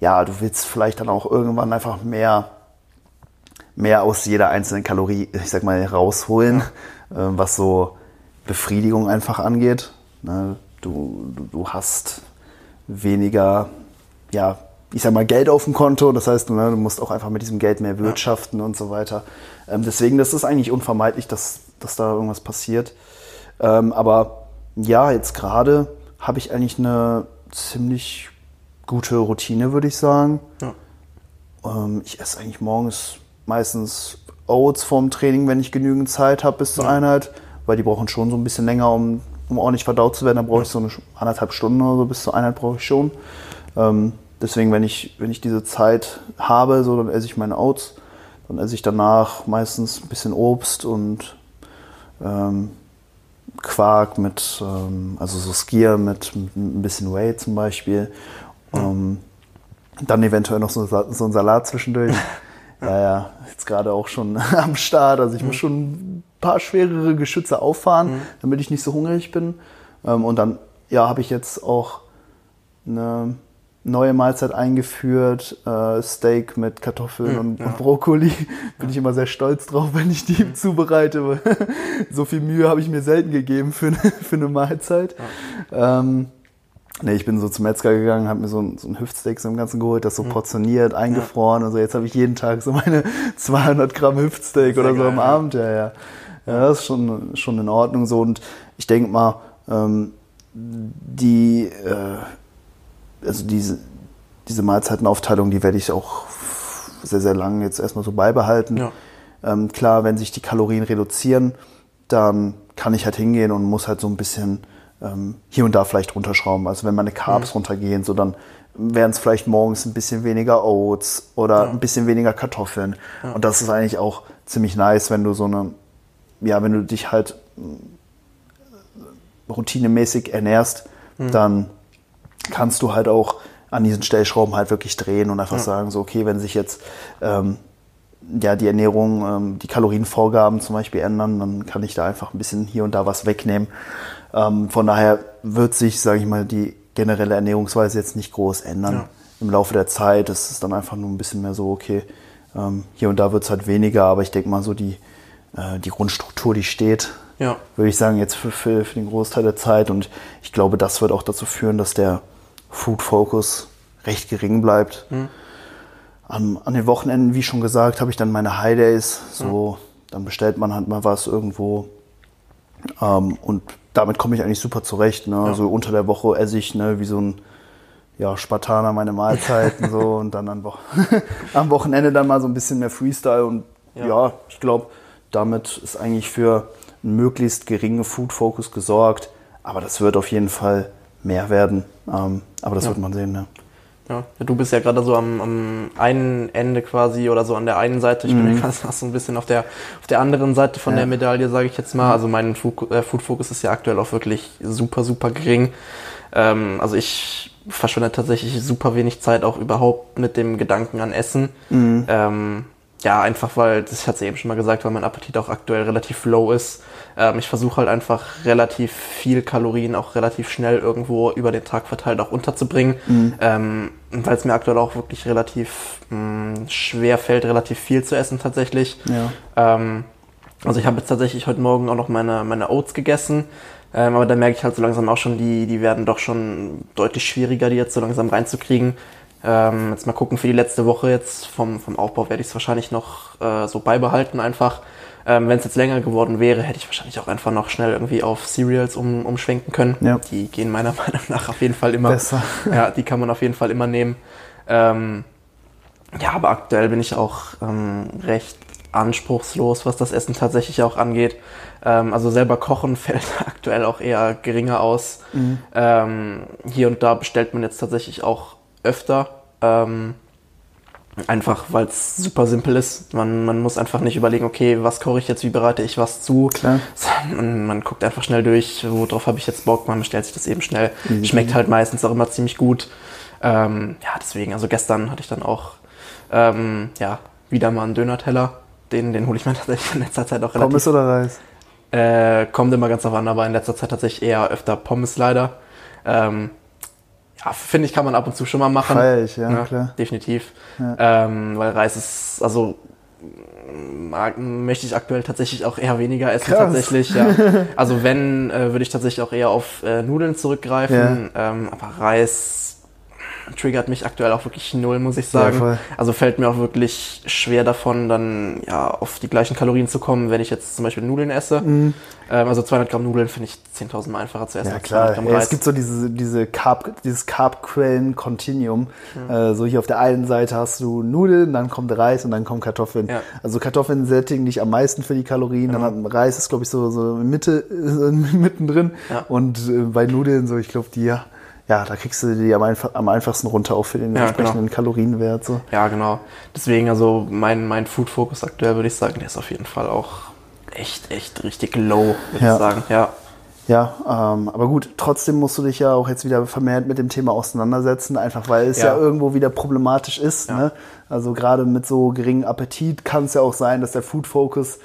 ja, du willst vielleicht dann auch irgendwann einfach mehr, mehr aus jeder einzelnen Kalorie, ich sag mal, rausholen, ja. äh, was so Befriedigung einfach angeht. Ne? Du, du, du hast weniger, ja, ich sag mal, Geld auf dem Konto. Das heißt, ne, du musst auch einfach mit diesem Geld mehr wirtschaften ja. und so weiter. Ähm, deswegen, das ist eigentlich unvermeidlich, dass, dass da irgendwas passiert. Ähm, aber ja, jetzt gerade habe ich eigentlich eine ziemlich gute Routine, würde ich sagen. Ja. Ähm, ich esse eigentlich morgens meistens Oats vorm Training, wenn ich genügend Zeit habe bis zur ja. Einheit, weil die brauchen schon so ein bisschen länger, um, um ordentlich verdaut zu werden. Da brauche ich so eine anderthalb Stunden oder so bis zur Einheit brauche ich schon. Ähm, Deswegen, wenn ich, wenn ich diese Zeit habe, so, dann esse ich meine Oats. Dann esse ich danach meistens ein bisschen Obst und ähm, Quark mit, ähm, also so Skier mit, mit, ein bisschen Whey zum Beispiel. Ähm, dann eventuell noch so, so ein Salat zwischendurch. ja, ja, jetzt gerade auch schon am Start. Also ich muss mhm. schon ein paar schwerere Geschütze auffahren, mhm. damit ich nicht so hungrig bin. Ähm, und dann, ja, habe ich jetzt auch eine neue Mahlzeit eingeführt, äh, Steak mit Kartoffeln mhm, und, ja. und, Brokkoli. Bin ich immer sehr stolz drauf, wenn ich die mhm. zubereite. so viel Mühe habe ich mir selten gegeben für, für eine Mahlzeit. Ja. Ähm, nee, ich bin so zum Metzger gegangen, habe mir so ein, so ein Hüftsteak so im Ganzen geholt, das so mhm. portioniert, eingefroren. Also jetzt habe ich jeden Tag so meine 200 Gramm Hüftsteak oder so geil, am ja. Abend. Ja, ja. Ja, das ist schon, schon in Ordnung so. Und ich denke mal, ähm, die äh, also diese, diese Mahlzeitenaufteilung, die werde ich auch sehr, sehr lange jetzt erstmal so beibehalten. Ja. Ähm, klar, wenn sich die Kalorien reduzieren, dann kann ich halt hingehen und muss halt so ein bisschen ähm, hier und da vielleicht runterschrauben. Also wenn meine Carbs mhm. runtergehen, so dann wären es vielleicht morgens ein bisschen weniger Oats oder ja. ein bisschen weniger Kartoffeln. Ja. Und das ist eigentlich auch ziemlich nice, wenn du so eine, ja, wenn du dich halt äh, routinemäßig ernährst, mhm. dann kannst du halt auch an diesen Stellschrauben halt wirklich drehen und einfach ja. sagen, so, okay, wenn sich jetzt ähm, ja, die Ernährung, ähm, die Kalorienvorgaben zum Beispiel ändern, dann kann ich da einfach ein bisschen hier und da was wegnehmen. Ähm, von daher wird sich, sage ich mal, die generelle Ernährungsweise jetzt nicht groß ändern ja. im Laufe der Zeit. Es ist dann einfach nur ein bisschen mehr so, okay, ähm, hier und da wird es halt weniger, aber ich denke mal so, die, äh, die Grundstruktur, die steht, ja. würde ich sagen, jetzt für, für, für den Großteil der Zeit. Und ich glaube, das wird auch dazu führen, dass der Food Focus recht gering bleibt. Mhm. An, an, den Wochenenden, wie schon gesagt, habe ich dann meine High Days. So, mhm. dann bestellt man halt mal was irgendwo. Ähm, und damit komme ich eigentlich super zurecht. Ne? Ja. So unter der Woche esse ich ne, wie so ein ja, Spartaner meine Mahlzeiten so und dann am, Wo am Wochenende dann mal so ein bisschen mehr Freestyle und ja, ja ich glaube, damit ist eigentlich für möglichst geringen Food Focus gesorgt. Aber das wird auf jeden Fall mehr werden. Ähm, aber das ja. wird man sehen, ne? Ja. du bist ja gerade so am, am einen Ende quasi oder so an der einen Seite. Ich mhm. bin ja gerade so ein bisschen auf der, auf der anderen Seite von ja. der Medaille, sage ich jetzt mal. Also mein Food, äh, Food Focus ist ja aktuell auch wirklich super, super gering. Ähm, also ich verschwende tatsächlich super wenig Zeit auch überhaupt mit dem Gedanken an Essen. Mhm. Ähm, ja, einfach weil, das hat sie eben schon mal gesagt, weil mein Appetit auch aktuell relativ low ist. Ähm, ich versuche halt einfach relativ viel Kalorien auch relativ schnell irgendwo über den Tag verteilt auch unterzubringen, mhm. ähm, weil es mir aktuell auch wirklich relativ mh, mm, schwer fällt, relativ viel zu essen tatsächlich. Ja. Ähm, also ich habe jetzt tatsächlich heute Morgen auch noch meine, meine Oats gegessen. Ähm, aber da merke ich halt so langsam auch schon, die, die werden doch schon deutlich schwieriger, die jetzt so langsam reinzukriegen. Ähm, jetzt mal gucken für die letzte Woche jetzt vom, vom Aufbau werde ich es wahrscheinlich noch äh, so beibehalten einfach. Ähm, Wenn es jetzt länger geworden wäre, hätte ich wahrscheinlich auch einfach noch schnell irgendwie auf Cereals um, umschwenken können. Ja. Die gehen meiner Meinung nach auf jeden Fall immer. Besser. Ja, die kann man auf jeden Fall immer nehmen. Ähm, ja, aber aktuell bin ich auch ähm, recht anspruchslos, was das Essen tatsächlich auch angeht. Ähm, also selber kochen fällt aktuell auch eher geringer aus. Mhm. Ähm, hier und da bestellt man jetzt tatsächlich auch öfter. Ähm, einfach weil es super simpel ist. Man, man muss einfach nicht überlegen, okay, was koche ich jetzt, wie bereite ich was zu. Klar. Man, man guckt einfach schnell durch, worauf habe ich jetzt Bock, man bestellt sich das eben schnell. Mhm. Schmeckt halt meistens auch immer ziemlich gut. Ähm, ja, deswegen, also gestern hatte ich dann auch ähm, ja, wieder mal einen Döner-Teller. Den, den hole ich mir tatsächlich in letzter Zeit auch relativ. Pommes oder Reis? Äh, kommt immer ganz auf an, aber in letzter Zeit tatsächlich eher öfter Pommes leider. Ähm, ja, finde ich, kann man ab und zu schon mal machen. Feier ich, ja, ja klar. Definitiv. Ja. Ähm, weil Reis ist, also mag, möchte ich aktuell tatsächlich auch eher weniger essen, Krass. tatsächlich, ja. Also wenn, äh, würde ich tatsächlich auch eher auf äh, Nudeln zurückgreifen. Ja. Ähm, aber Reis triggert mich aktuell auch wirklich null, muss ich sagen. Ja, also fällt mir auch wirklich schwer davon, dann ja auf die gleichen Kalorien zu kommen, wenn ich jetzt zum Beispiel Nudeln esse. Mhm. Ähm, also 200 Gramm Nudeln finde ich 10.000 Mal einfacher zu essen. Ja klar, ja, es gibt so diese, diese Carb, dieses Carb-Quellen-Continuum. Mhm. Äh, so hier auf der einen Seite hast du Nudeln, dann kommt Reis und dann kommen Kartoffeln. Ja. Also Kartoffeln sättigen dich am meisten für die Kalorien, mhm. dann hat Reis ist glaube ich so, so Mitte, äh, mittendrin und äh, bei Nudeln so, ich glaube die ja ja, da kriegst du die am, einfach, am einfachsten runter auch für den ja, entsprechenden genau. Kalorienwert. So. Ja, genau. Deswegen, also mein, mein Food-Focus aktuell würde ich sagen, der ist auf jeden Fall auch echt, echt richtig low, würde ja. ich sagen. Ja. Ja, ähm, aber gut, trotzdem musst du dich ja auch jetzt wieder vermehrt mit dem Thema auseinandersetzen, einfach weil es ja, ja irgendwo wieder problematisch ist. Ne? Also gerade mit so geringem Appetit kann es ja auch sein, dass der Food Focus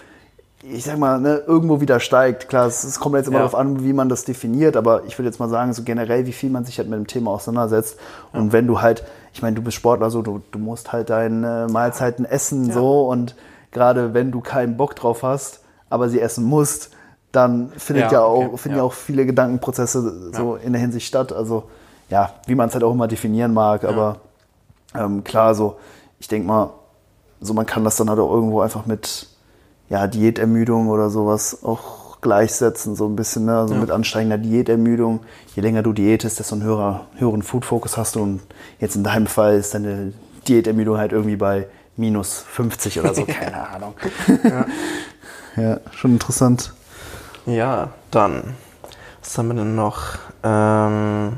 ich sag mal, ne, irgendwo wieder steigt. Klar, es, es kommt jetzt immer ja. darauf an, wie man das definiert, aber ich würde jetzt mal sagen, so generell, wie viel man sich halt mit dem Thema auseinandersetzt. Ja. Und wenn du halt, ich meine, du bist Sportler, so, du, du musst halt deine Mahlzeiten essen, ja. so, und gerade wenn du keinen Bock drauf hast, aber sie essen musst, dann findet ja, auch, okay. finden ja. auch viele Gedankenprozesse so in der Hinsicht statt. Also, ja, wie man es halt auch immer definieren mag, aber ähm, klar, so, ich denke mal, so man kann das dann halt auch irgendwo einfach mit, ja, Diätermüdung oder sowas auch gleichsetzen, so ein bisschen, ne? also ja. mit ansteigender Diätermüdung. Je länger du diätest, desto einen höher, höheren Food-Fokus hast du. Und jetzt in deinem Fall ist deine Diätermüdung halt irgendwie bei minus 50 oder so, keine Ahnung. Ja. ja, schon interessant. Ja, dann, was haben wir denn noch? Ähm,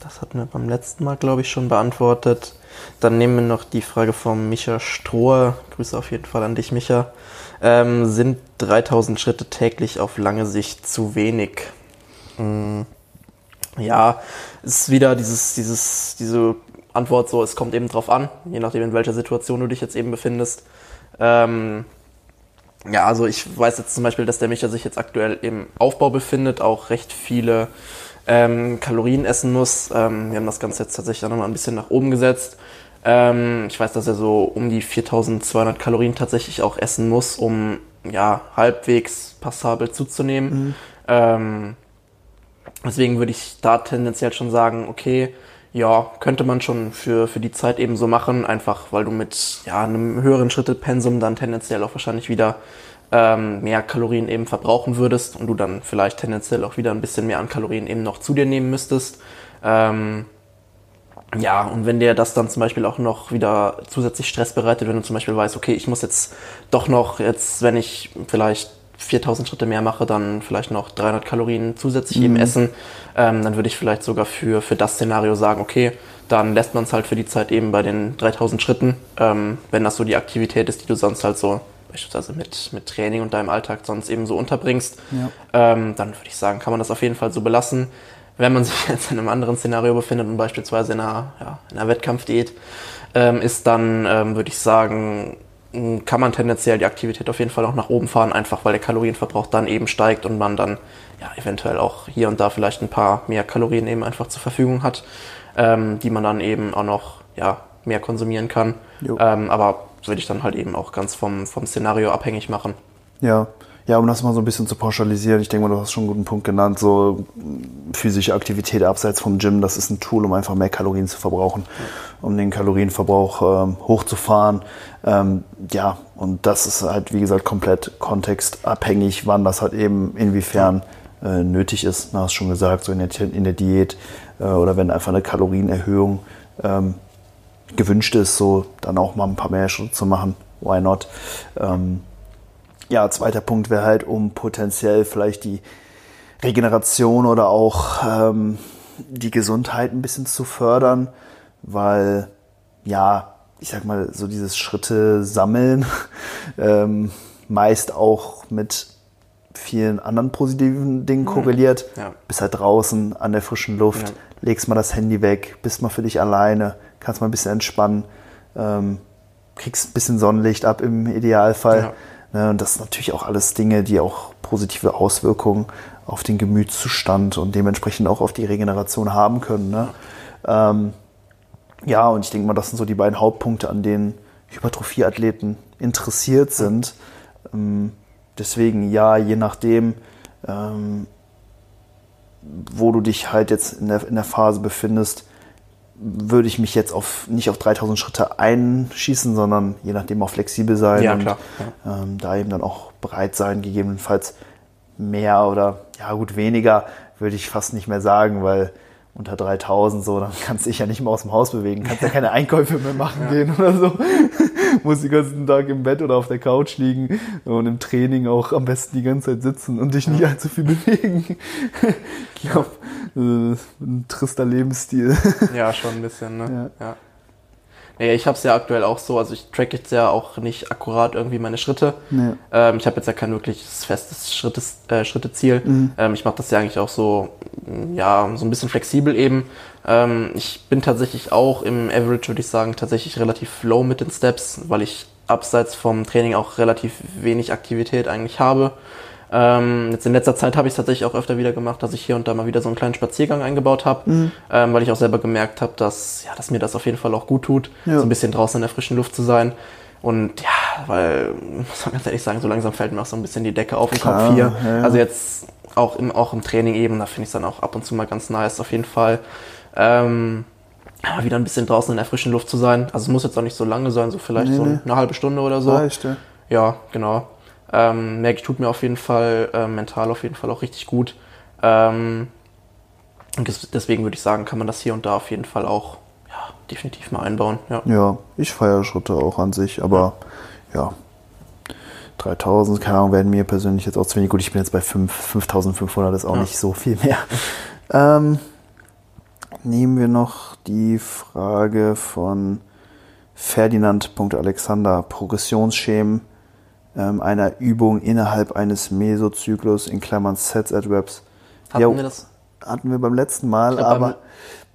das hatten wir beim letzten Mal, glaube ich, schon beantwortet. Dann nehmen wir noch die Frage von Micha Strohe. Grüße auf jeden Fall an dich, Micha ähm, sind 3000 Schritte täglich auf lange Sicht zu wenig. Mhm. Ja, ist wieder dieses, dieses, diese Antwort so, es kommt eben drauf an, je nachdem in welcher Situation du dich jetzt eben befindest. Ähm, ja, also ich weiß jetzt zum Beispiel, dass der Micha sich jetzt aktuell im Aufbau befindet, auch recht viele ähm, Kalorien essen muss. Ähm, wir haben das Ganze jetzt tatsächlich auch nochmal ein bisschen nach oben gesetzt. Ähm, ich weiß, dass er so um die 4200 Kalorien tatsächlich auch essen muss, um ja halbwegs passabel zuzunehmen. Mhm. Ähm, deswegen würde ich da tendenziell schon sagen, okay, ja, könnte man schon für, für die Zeit eben so machen, einfach weil du mit ja, einem höheren Schrittepensum dann tendenziell auch wahrscheinlich wieder ähm, mehr Kalorien eben verbrauchen würdest und du dann vielleicht tendenziell auch wieder ein bisschen mehr an Kalorien eben noch zu dir nehmen müsstest. Ähm, ja, und wenn dir das dann zum Beispiel auch noch wieder zusätzlich Stress bereitet, wenn du zum Beispiel weißt, okay, ich muss jetzt doch noch, jetzt, wenn ich vielleicht 4000 Schritte mehr mache, dann vielleicht noch 300 Kalorien zusätzlich mhm. eben essen, ähm, dann würde ich vielleicht sogar für, für das Szenario sagen, okay, dann lässt man es halt für die Zeit eben bei den 3000 Schritten, ähm, wenn das so die Aktivität ist, die du sonst halt so beispielsweise mit, mit Training und deinem Alltag sonst eben so unterbringst, ja. ähm, dann würde ich sagen, kann man das auf jeden Fall so belassen. Wenn man sich jetzt in einem anderen Szenario befindet und beispielsweise in einer, ja, in einer Wettkampfdiät ähm, ist, dann ähm, würde ich sagen, kann man tendenziell die Aktivität auf jeden Fall auch nach oben fahren, einfach weil der Kalorienverbrauch dann eben steigt und man dann ja, eventuell auch hier und da vielleicht ein paar mehr Kalorien eben einfach zur Verfügung hat, ähm, die man dann eben auch noch ja, mehr konsumieren kann. Ähm, aber würde ich dann halt eben auch ganz vom, vom Szenario abhängig machen. Ja, ja, um das mal so ein bisschen zu pauschalisieren, ich denke mal, du hast schon einen guten Punkt genannt, so physische Aktivität abseits vom Gym, das ist ein Tool, um einfach mehr Kalorien zu verbrauchen, um den Kalorienverbrauch ähm, hochzufahren. Ähm, ja, und das ist halt, wie gesagt, komplett kontextabhängig, wann das halt eben inwiefern äh, nötig ist. Du hast schon gesagt, so in der, in der Diät äh, oder wenn einfach eine Kalorienerhöhung ähm, gewünscht ist, so dann auch mal ein paar mehr Schritte zu machen. Why not? Ähm, ja, zweiter Punkt wäre halt, um potenziell vielleicht die Regeneration oder auch ähm, die Gesundheit ein bisschen zu fördern, weil ja, ich sag mal, so dieses Schritte sammeln ähm, meist auch mit vielen anderen positiven Dingen mhm. korreliert. Ja. Bist halt draußen an der frischen Luft, ja. legst mal das Handy weg, bist mal für dich alleine, kannst mal ein bisschen entspannen, ähm, kriegst ein bisschen Sonnenlicht ab im Idealfall. Ja. Ne, und das sind natürlich auch alles Dinge, die auch positive Auswirkungen auf den Gemütszustand und dementsprechend auch auf die Regeneration haben können. Ne? Ähm, ja, und ich denke mal, das sind so die beiden Hauptpunkte, an denen Hypertrophieathleten interessiert sind. Ähm, deswegen ja, je nachdem, ähm, wo du dich halt jetzt in der, in der Phase befindest, würde ich mich jetzt auf, nicht auf 3000 Schritte einschießen, sondern je nachdem auch flexibel sein ja, und ja. Ähm, da eben dann auch bereit sein, gegebenenfalls mehr oder ja gut weniger würde ich fast nicht mehr sagen, weil unter 3000 so, dann kannst du dich ja nicht mehr aus dem Haus bewegen, kannst ja keine Einkäufe mehr machen ja. gehen oder so. Muss den ganzen Tag im Bett oder auf der Couch liegen und im Training auch am besten die ganze Zeit sitzen und dich nicht allzu viel bewegen. ich glaube, ein trister Lebensstil. Ja, schon ein bisschen, ne? Ja. ja. Naja, ich habe es ja aktuell auch so, also ich track jetzt ja auch nicht akkurat irgendwie meine Schritte. Nee. Ähm, ich habe jetzt ja kein wirkliches festes Schrittes, äh, Schritteziel. Mhm. Ähm, ich mache das ja eigentlich auch so, ja, so ein bisschen flexibel eben. Ähm, ich bin tatsächlich auch im Average, würde ich sagen, tatsächlich relativ low mit den Steps, weil ich abseits vom Training auch relativ wenig Aktivität eigentlich habe. Ähm, jetzt in letzter Zeit habe ich es tatsächlich auch öfter wieder gemacht, dass ich hier und da mal wieder so einen kleinen Spaziergang eingebaut habe, mhm. ähm, weil ich auch selber gemerkt habe, dass, ja, dass mir das auf jeden Fall auch gut tut, ja. so ein bisschen draußen in der frischen Luft zu sein. Und ja, weil, muss man ganz ehrlich sagen, so langsam fällt mir auch so ein bisschen die Decke auf den Kopf hier. Ja. Also jetzt auch im, auch im Training eben, da finde ich es dann auch ab und zu mal ganz nice auf jeden Fall. Ähm, wieder ein bisschen draußen in der frischen Luft zu sein. Also es muss jetzt auch nicht so lange sein, so vielleicht nee, so eine halbe Stunde oder so. Reicht, ja. ja, genau. Ähm, merke ich, tut mir auf jeden Fall äh, mental auf jeden Fall auch richtig gut. Ähm, deswegen würde ich sagen, kann man das hier und da auf jeden Fall auch ja, definitiv mal einbauen. Ja, ja ich feiere Schritte auch an sich, aber ja, 3000, keine Ahnung, werden mir persönlich jetzt auch zu wenig. Gut, ich bin jetzt bei 5, 5500, ist auch ja. nicht so viel mehr. ähm, nehmen wir noch die Frage von Ferdinand.alexander. Progressionsschemen einer Übung innerhalb eines Mesozyklus in Klammern Sets at Reps. Hatten ja, wir das? Hatten wir beim letzten Mal, glaub, aber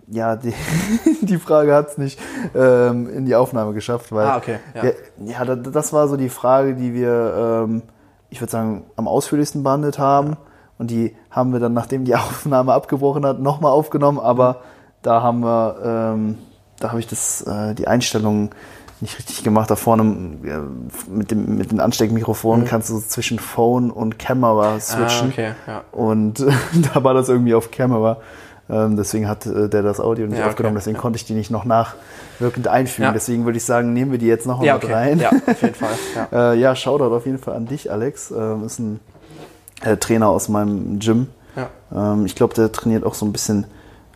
ja, die, die Frage hat es nicht ähm, in die Aufnahme geschafft, weil ah, okay, ja. Wir, ja, das war so die Frage, die wir, ähm, ich würde sagen, am ausführlichsten behandelt haben. Ja. Und die haben wir dann, nachdem die Aufnahme abgebrochen hat, nochmal aufgenommen. Aber mhm. da haben wir, ähm, da habe ich das, äh, die Einstellungen nicht richtig gemacht. Da vorne mit dem, mit dem Ansteckmikrofon mhm. kannst du zwischen Phone und Camera switchen. Ah, okay, ja. Und da war das irgendwie auf Camera. Ähm, deswegen hat äh, der das Audio nicht ja, aufgenommen, deswegen ja. konnte ich die nicht noch nachwirkend einfügen. Deswegen würde ich sagen, nehmen wir die jetzt noch ja, okay. mit rein. Ja, auf jeden Fall. Ja, äh, ja Shoutout auf jeden Fall an dich, Alex. Ähm, ist ein äh, Trainer aus meinem Gym. Ähm, ich glaube, der trainiert auch so ein bisschen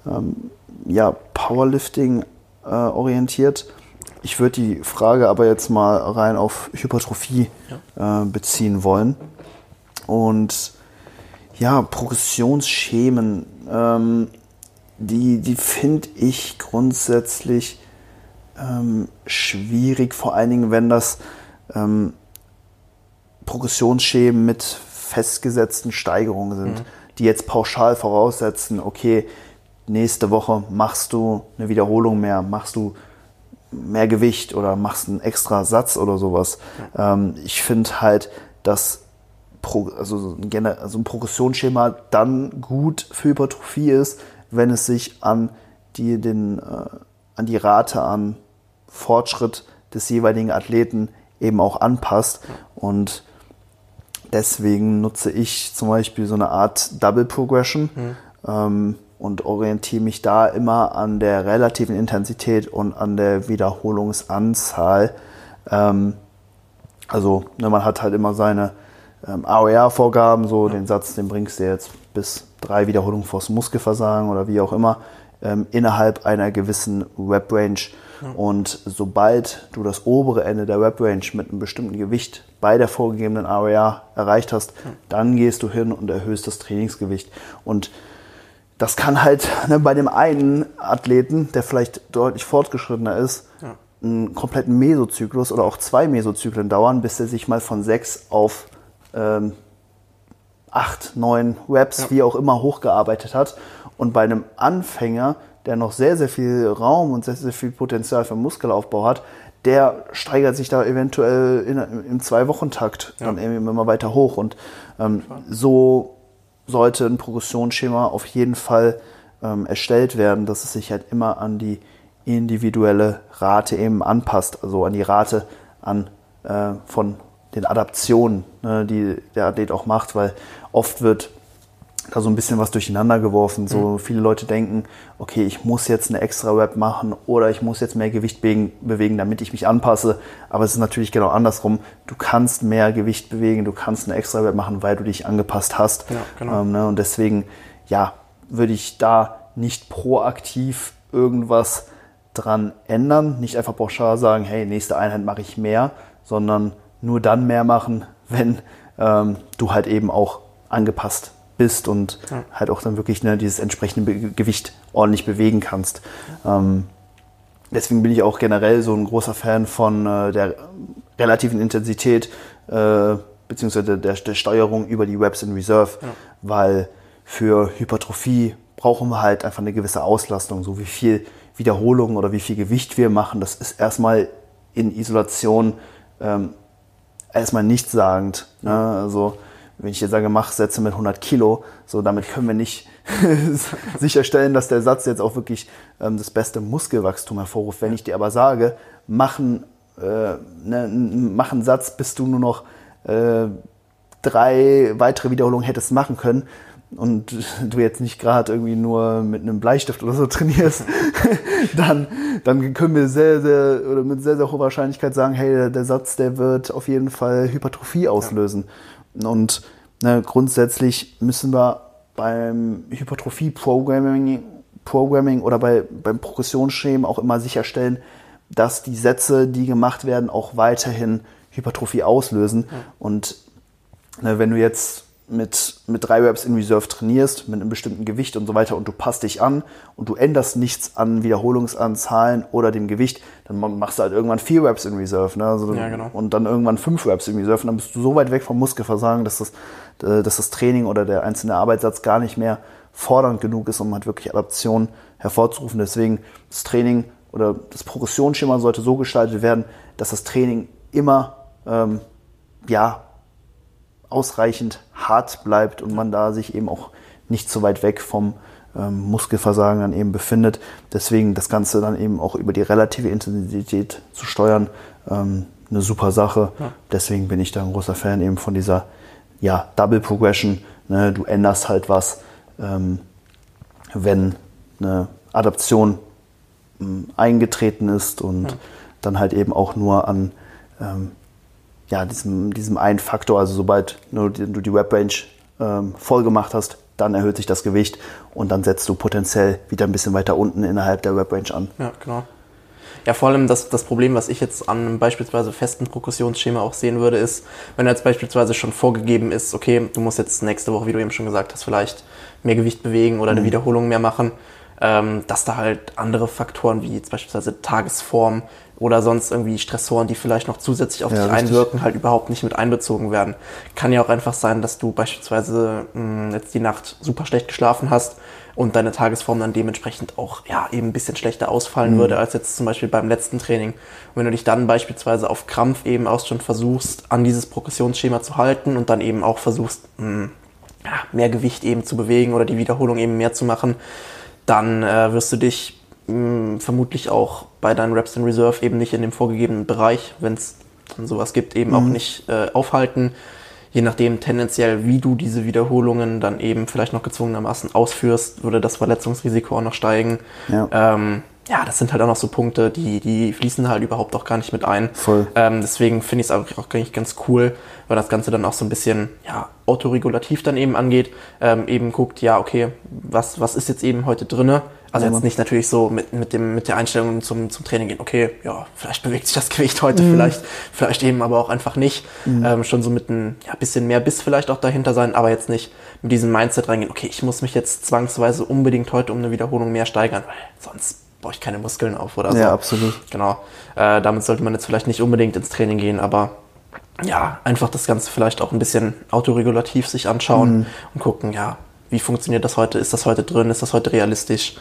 ähm, ja, Powerlifting äh, orientiert. Ich würde die Frage aber jetzt mal rein auf Hypertrophie ja. äh, beziehen wollen. Und ja, Progressionsschemen, ähm, die, die finde ich grundsätzlich ähm, schwierig, vor allen Dingen, wenn das ähm, Progressionsschemen mit festgesetzten Steigerungen sind, mhm. die jetzt pauschal voraussetzen, okay, nächste Woche machst du eine Wiederholung mehr, machst du mehr Gewicht oder machst einen extra Satz oder sowas. Ähm, ich finde halt, dass Pro, also, ein, also ein Progressionsschema dann gut für Hypertrophie ist, wenn es sich an die, den, äh, an die Rate an Fortschritt des jeweiligen Athleten eben auch anpasst. Und deswegen nutze ich zum Beispiel so eine Art Double Progression. Mhm. Ähm, und orientiere mich da immer an der relativen Intensität und an der Wiederholungsanzahl. Ähm, also ne, man hat halt immer seine ähm, AOR-Vorgaben, so ja. den Satz, den bringst du jetzt bis drei Wiederholungen vors Muskelversagen oder wie auch immer ähm, innerhalb einer gewissen Rep-Range. Ja. Und sobald du das obere Ende der Rep-Range mit einem bestimmten Gewicht bei der vorgegebenen Area erreicht hast, ja. dann gehst du hin und erhöhst das Trainingsgewicht. Und das kann halt ne, bei dem einen Athleten, der vielleicht deutlich fortgeschrittener ist, ja. einen kompletten Mesozyklus oder auch zwei Mesozyklen dauern, bis er sich mal von sechs auf ähm, acht, neun Reps, ja. wie auch immer, hochgearbeitet hat. Und bei einem Anfänger, der noch sehr, sehr viel Raum und sehr, sehr viel Potenzial für Muskelaufbau hat, der steigert sich da eventuell in, im Zwei-Wochen-Takt ja. dann irgendwie immer weiter hoch. Und ähm, so sollte ein Progressionsschema auf jeden Fall ähm, erstellt werden, dass es sich halt immer an die individuelle Rate eben anpasst, also an die Rate an, äh, von den Adaptionen, ne, die der Athlet auch macht, weil oft wird da so ein bisschen was durcheinander geworfen. So mhm. viele Leute denken, okay, ich muss jetzt eine extra Rap machen oder ich muss jetzt mehr Gewicht bewegen, damit ich mich anpasse. Aber es ist natürlich genau andersrum. Du kannst mehr Gewicht bewegen, du kannst eine extra Rap machen, weil du dich angepasst hast. Ja, genau. ähm, ne? Und deswegen, ja, würde ich da nicht proaktiv irgendwas dran ändern. Nicht einfach pauschal sagen, hey, nächste Einheit mache ich mehr, sondern nur dann mehr machen, wenn ähm, du halt eben auch angepasst bist und ja. halt auch dann wirklich ne, dieses entsprechende Be Gewicht ordentlich bewegen kannst. Ähm, deswegen bin ich auch generell so ein großer Fan von äh, der relativen Intensität äh, beziehungsweise der, der, Steuerung über die Reps in Reserve, ja. weil für Hypertrophie brauchen wir halt einfach eine gewisse Auslastung, so wie viel Wiederholung oder wie viel Gewicht wir machen. Das ist erstmal in Isolation ähm, erstmal nichtssagend. Ne? Also wenn ich jetzt sage, mach Sätze mit 100 Kilo, so damit können wir nicht sicherstellen, dass der Satz jetzt auch wirklich ähm, das beste Muskelwachstum hervorruft. Wenn ich dir aber sage, mach einen, äh, ne, mach einen Satz, bis du nur noch äh, drei weitere Wiederholungen hättest machen können, und du jetzt nicht gerade irgendwie nur mit einem Bleistift oder so trainierst, dann, dann können wir sehr, sehr oder mit sehr, sehr hoher Wahrscheinlichkeit sagen, hey, der Satz, der wird auf jeden Fall Hypertrophie auslösen. Ja. Und ne, grundsätzlich müssen wir beim Hypertrophie-Programming Programming oder bei, beim Progressionsschema auch immer sicherstellen, dass die Sätze, die gemacht werden, auch weiterhin Hypertrophie auslösen. Ja. Und ne, wenn du jetzt mit, mit drei Reps in Reserve trainierst, mit einem bestimmten Gewicht und so weiter und du passt dich an und du änderst nichts an Wiederholungsanzahlen oder dem Gewicht, dann machst du halt irgendwann vier Reps in Reserve. Ne? Also ja, genau. Und dann irgendwann fünf Reps in Reserve und dann bist du so weit weg vom Muskelversagen, dass das, äh, dass das Training oder der einzelne Arbeitssatz gar nicht mehr fordernd genug ist, um halt wirklich Adaption hervorzurufen. Deswegen das Training oder das Progressionsschema sollte so gestaltet werden, dass das Training immer ähm, ja, ausreichend hart bleibt und man da sich eben auch nicht so weit weg vom ähm, Muskelversagen dann eben befindet. Deswegen das Ganze dann eben auch über die relative Intensität zu steuern, ähm, eine super Sache. Ja. Deswegen bin ich da ein großer Fan eben von dieser ja, Double Progression. Ne? Du änderst halt was, ähm, wenn eine Adaption ähm, eingetreten ist und ja. dann halt eben auch nur an ähm, ja, diesem, diesem einen Faktor, also sobald du die Web-Range ähm, voll gemacht hast, dann erhöht sich das Gewicht und dann setzt du potenziell wieder ein bisschen weiter unten innerhalb der Web-Range an. Ja, genau. Ja, vor allem das, das Problem, was ich jetzt an einem beispielsweise festen Progressionsschema auch sehen würde, ist, wenn jetzt beispielsweise schon vorgegeben ist, okay, du musst jetzt nächste Woche, wie du eben schon gesagt hast, vielleicht mehr Gewicht bewegen oder eine mhm. Wiederholung mehr machen, ähm, dass da halt andere Faktoren wie jetzt beispielsweise Tagesform oder sonst irgendwie Stressoren, die vielleicht noch zusätzlich auf ja, dich richtig. einwirken, halt überhaupt nicht mit einbezogen werden. Kann ja auch einfach sein, dass du beispielsweise mh, hm, jetzt die Nacht super schlecht geschlafen hast und deine Tagesform dann dementsprechend auch ja eben ein bisschen schlechter ausfallen mhm. würde als jetzt zum Beispiel beim letzten Training. Und wenn du dich dann beispielsweise auf Krampf eben auch schon versuchst, an dieses Progressionsschema zu halten und dann eben auch versuchst, mh, hm, ja, mehr Gewicht eben zu bewegen oder die Wiederholung eben mehr zu machen, dann äh, wirst du dich mh, vermutlich auch bei deinen Reps in Reserve eben nicht in dem vorgegebenen Bereich, wenn es sowas gibt, eben mhm. auch nicht äh, aufhalten. Je nachdem tendenziell, wie du diese Wiederholungen dann eben vielleicht noch gezwungenermaßen ausführst, würde das Verletzungsrisiko auch noch steigen. Ja. Ähm, ja, das sind halt auch noch so Punkte, die, die fließen halt überhaupt auch gar nicht mit ein. Voll. Ähm, deswegen finde ich es auch, auch eigentlich ganz cool, weil das Ganze dann auch so ein bisschen ja, autoregulativ dann eben angeht. Ähm, eben guckt, ja, okay, was, was ist jetzt eben heute drinne? Also jetzt nicht natürlich so mit, mit, dem, mit der Einstellung zum, zum Training gehen, okay, ja, vielleicht bewegt sich das Gewicht heute, mhm. vielleicht, vielleicht eben aber auch einfach nicht. Mhm. Ähm, schon so mit ein ja, bisschen mehr Biss vielleicht auch dahinter sein, aber jetzt nicht mit diesem Mindset reingehen, okay, ich muss mich jetzt zwangsweise unbedingt heute um eine Wiederholung mehr steigern, weil sonst baue ich keine Muskeln auf oder so. Ja, absolut. Genau. Äh, damit sollte man jetzt vielleicht nicht unbedingt ins Training gehen, aber ja, einfach das Ganze vielleicht auch ein bisschen autoregulativ sich anschauen mhm. und gucken, ja, wie funktioniert das heute? Ist das heute drin? Ist das heute realistisch?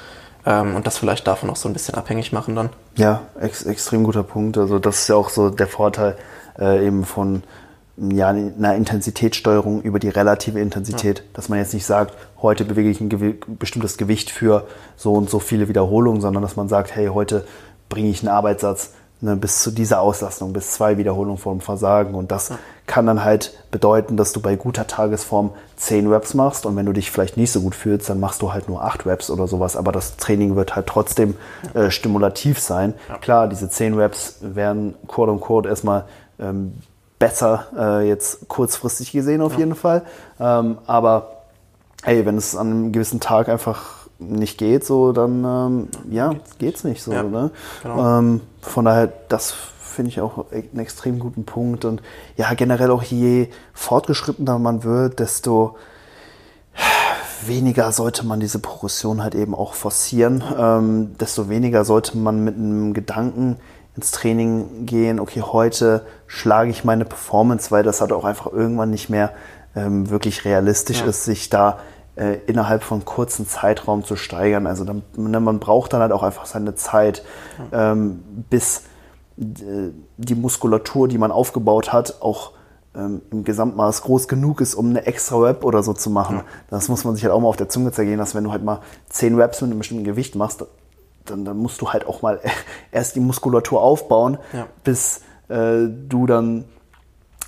Ähm, und das vielleicht davon auch so ein bisschen abhängig machen dann. Ja, ex extrem guter Punkt. Also das ist ja auch so der Vorteil äh, eben von ja, einer Intensitätssteuerung über die relative Intensität, ja. dass man jetzt nicht sagt, heute bewege ich ein gewi bestimmtes Gewicht für so und so viele Wiederholungen, sondern dass man sagt, hey, heute bringe ich einen Arbeitssatz ne, bis zu dieser Auslastung, bis zwei Wiederholungen vor dem Versagen. Und das ja. kann dann halt bedeuten, dass du bei guter Tagesform zehn Reps machst und wenn du dich vielleicht nicht so gut fühlst, dann machst du halt nur acht Reps oder sowas. Aber das Training wird halt trotzdem äh, stimulativ sein. Ja. Klar, diese zehn Reps werden quote unquote erstmal ähm, besser äh, jetzt kurzfristig gesehen auf jeden Fall. Ähm, aber hey, wenn es an einem gewissen Tag einfach nicht geht, so dann ähm, ja, geht's, geht's nicht so. Ne? Genau. Von daher, das finde ich auch einen extrem guten Punkt. Und ja, generell auch je fortgeschrittener man wird, desto weniger sollte man diese Progression halt eben auch forcieren. Ähm, desto weniger sollte man mit einem Gedanken ins Training gehen, okay, heute schlage ich meine Performance, weil das halt auch einfach irgendwann nicht mehr ähm, wirklich realistisch ja. ist, sich da äh, innerhalb von kurzen Zeitraum zu steigern. Also dann, ne, man braucht dann halt auch einfach seine Zeit, ähm, bis äh, die Muskulatur, die man aufgebaut hat, auch ähm, im Gesamtmaß groß genug ist, um eine extra Rap oder so zu machen. Ja. Das muss man sich halt auch mal auf der Zunge zergehen, dass wenn du halt mal zehn Raps mit einem bestimmten Gewicht machst, dann, dann musst du halt auch mal erst die Muskulatur aufbauen, ja. bis äh, du dann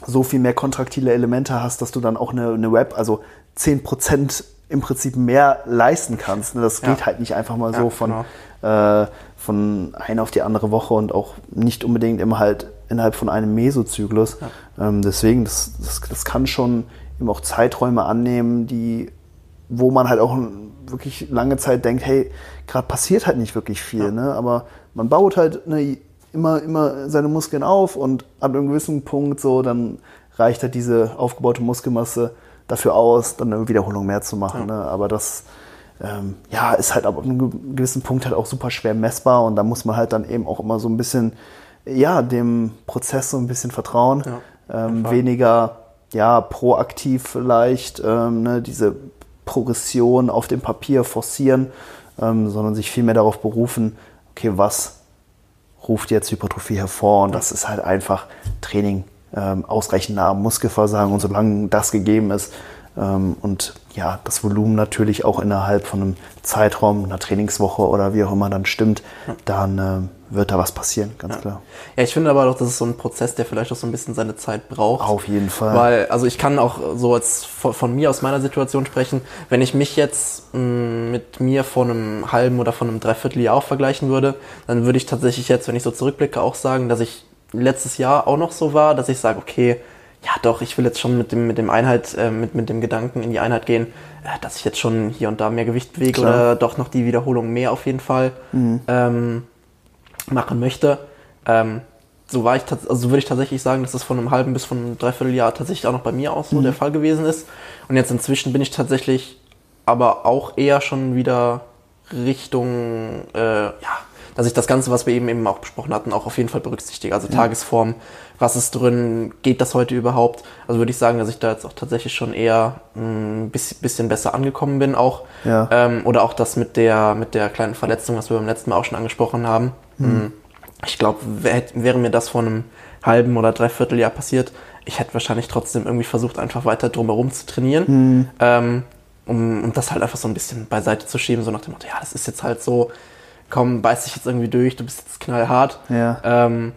so viel mehr kontraktile Elemente hast, dass du dann auch eine, eine Rap, also 10% im Prinzip mehr leisten kannst. Ne? Das geht ja. halt nicht einfach mal so ja, von, genau. äh, von einer auf die andere Woche und auch nicht unbedingt immer halt innerhalb von einem Mesozyklus. Ja. Ähm, deswegen, das, das, das kann schon eben auch Zeiträume annehmen, die, wo man halt auch wirklich lange Zeit denkt, hey, gerade passiert halt nicht wirklich viel, ne? aber man baut halt ne, immer, immer seine Muskeln auf und an einem gewissen Punkt so, dann reicht halt diese aufgebaute Muskelmasse dafür aus, dann eine Wiederholung mehr zu machen. Ja. Ne? Aber das ähm, ja, ist halt ab einem gewissen Punkt halt auch super schwer messbar und da muss man halt dann eben auch immer so ein bisschen, ja, dem Prozess so ein bisschen vertrauen. Ja, ähm, weniger, ja, proaktiv vielleicht, ähm, ne, diese Progression auf dem Papier forcieren, ähm, sondern sich vielmehr darauf berufen, okay, was ruft jetzt Hypertrophie hervor? Und das ist halt einfach Training ähm, ausreichender Muskelversagen und solange das gegeben ist ähm, und ja, das Volumen natürlich auch innerhalb von einem Zeitraum, einer Trainingswoche oder wie auch immer dann stimmt, dann äh, wird da was passieren, ganz ja. klar. Ja, ich finde aber auch, das ist so ein Prozess, der vielleicht auch so ein bisschen seine Zeit braucht. Auf jeden Fall. Weil, also ich kann auch so als von, von mir aus meiner Situation sprechen, wenn ich mich jetzt mh, mm, mit mir vor einem halben oder von einem Dreivierteljahr auch vergleichen würde, dann würde ich tatsächlich jetzt, wenn ich so zurückblicke, auch sagen, dass ich letztes Jahr auch noch so war, dass ich sage, okay, ja doch, ich will jetzt schon mit dem, mit dem Einheit, äh, mit, mit dem Gedanken in die Einheit gehen, äh, dass ich jetzt schon hier und da mehr Gewicht bewege Klar. oder doch noch die Wiederholung mehr auf jeden Fall mhm. ähm, machen möchte. Ähm, so war ich also würde ich tatsächlich sagen, dass das von einem halben bis von einem Dreivierteljahr tatsächlich auch noch bei mir auch so mhm. der Fall gewesen ist. Und jetzt inzwischen bin ich tatsächlich aber auch eher schon wieder Richtung, äh, ja, dass ich das Ganze, was wir eben eben auch besprochen hatten, auch auf jeden Fall berücksichtige. Also ja. Tagesform, was ist drin, geht das heute überhaupt? Also würde ich sagen, dass ich da jetzt auch tatsächlich schon eher ein mm, bisschen besser angekommen bin auch. Ja. Ähm, oder auch das mit der, mit der kleinen Verletzung, was wir beim letzten Mal auch schon angesprochen haben. Mhm. Ich glaube, wäre mir das vor einem halben oder dreiviertel Jahr passiert, ich hätte wahrscheinlich trotzdem irgendwie versucht, einfach weiter drumherum zu trainieren. Mhm. Ähm, um, um das halt einfach so ein bisschen beiseite zu schieben, so nach dem Motto, ja, das ist jetzt halt so, komm, beiß dich jetzt irgendwie durch, du bist jetzt knallhart. Ja. Ähm,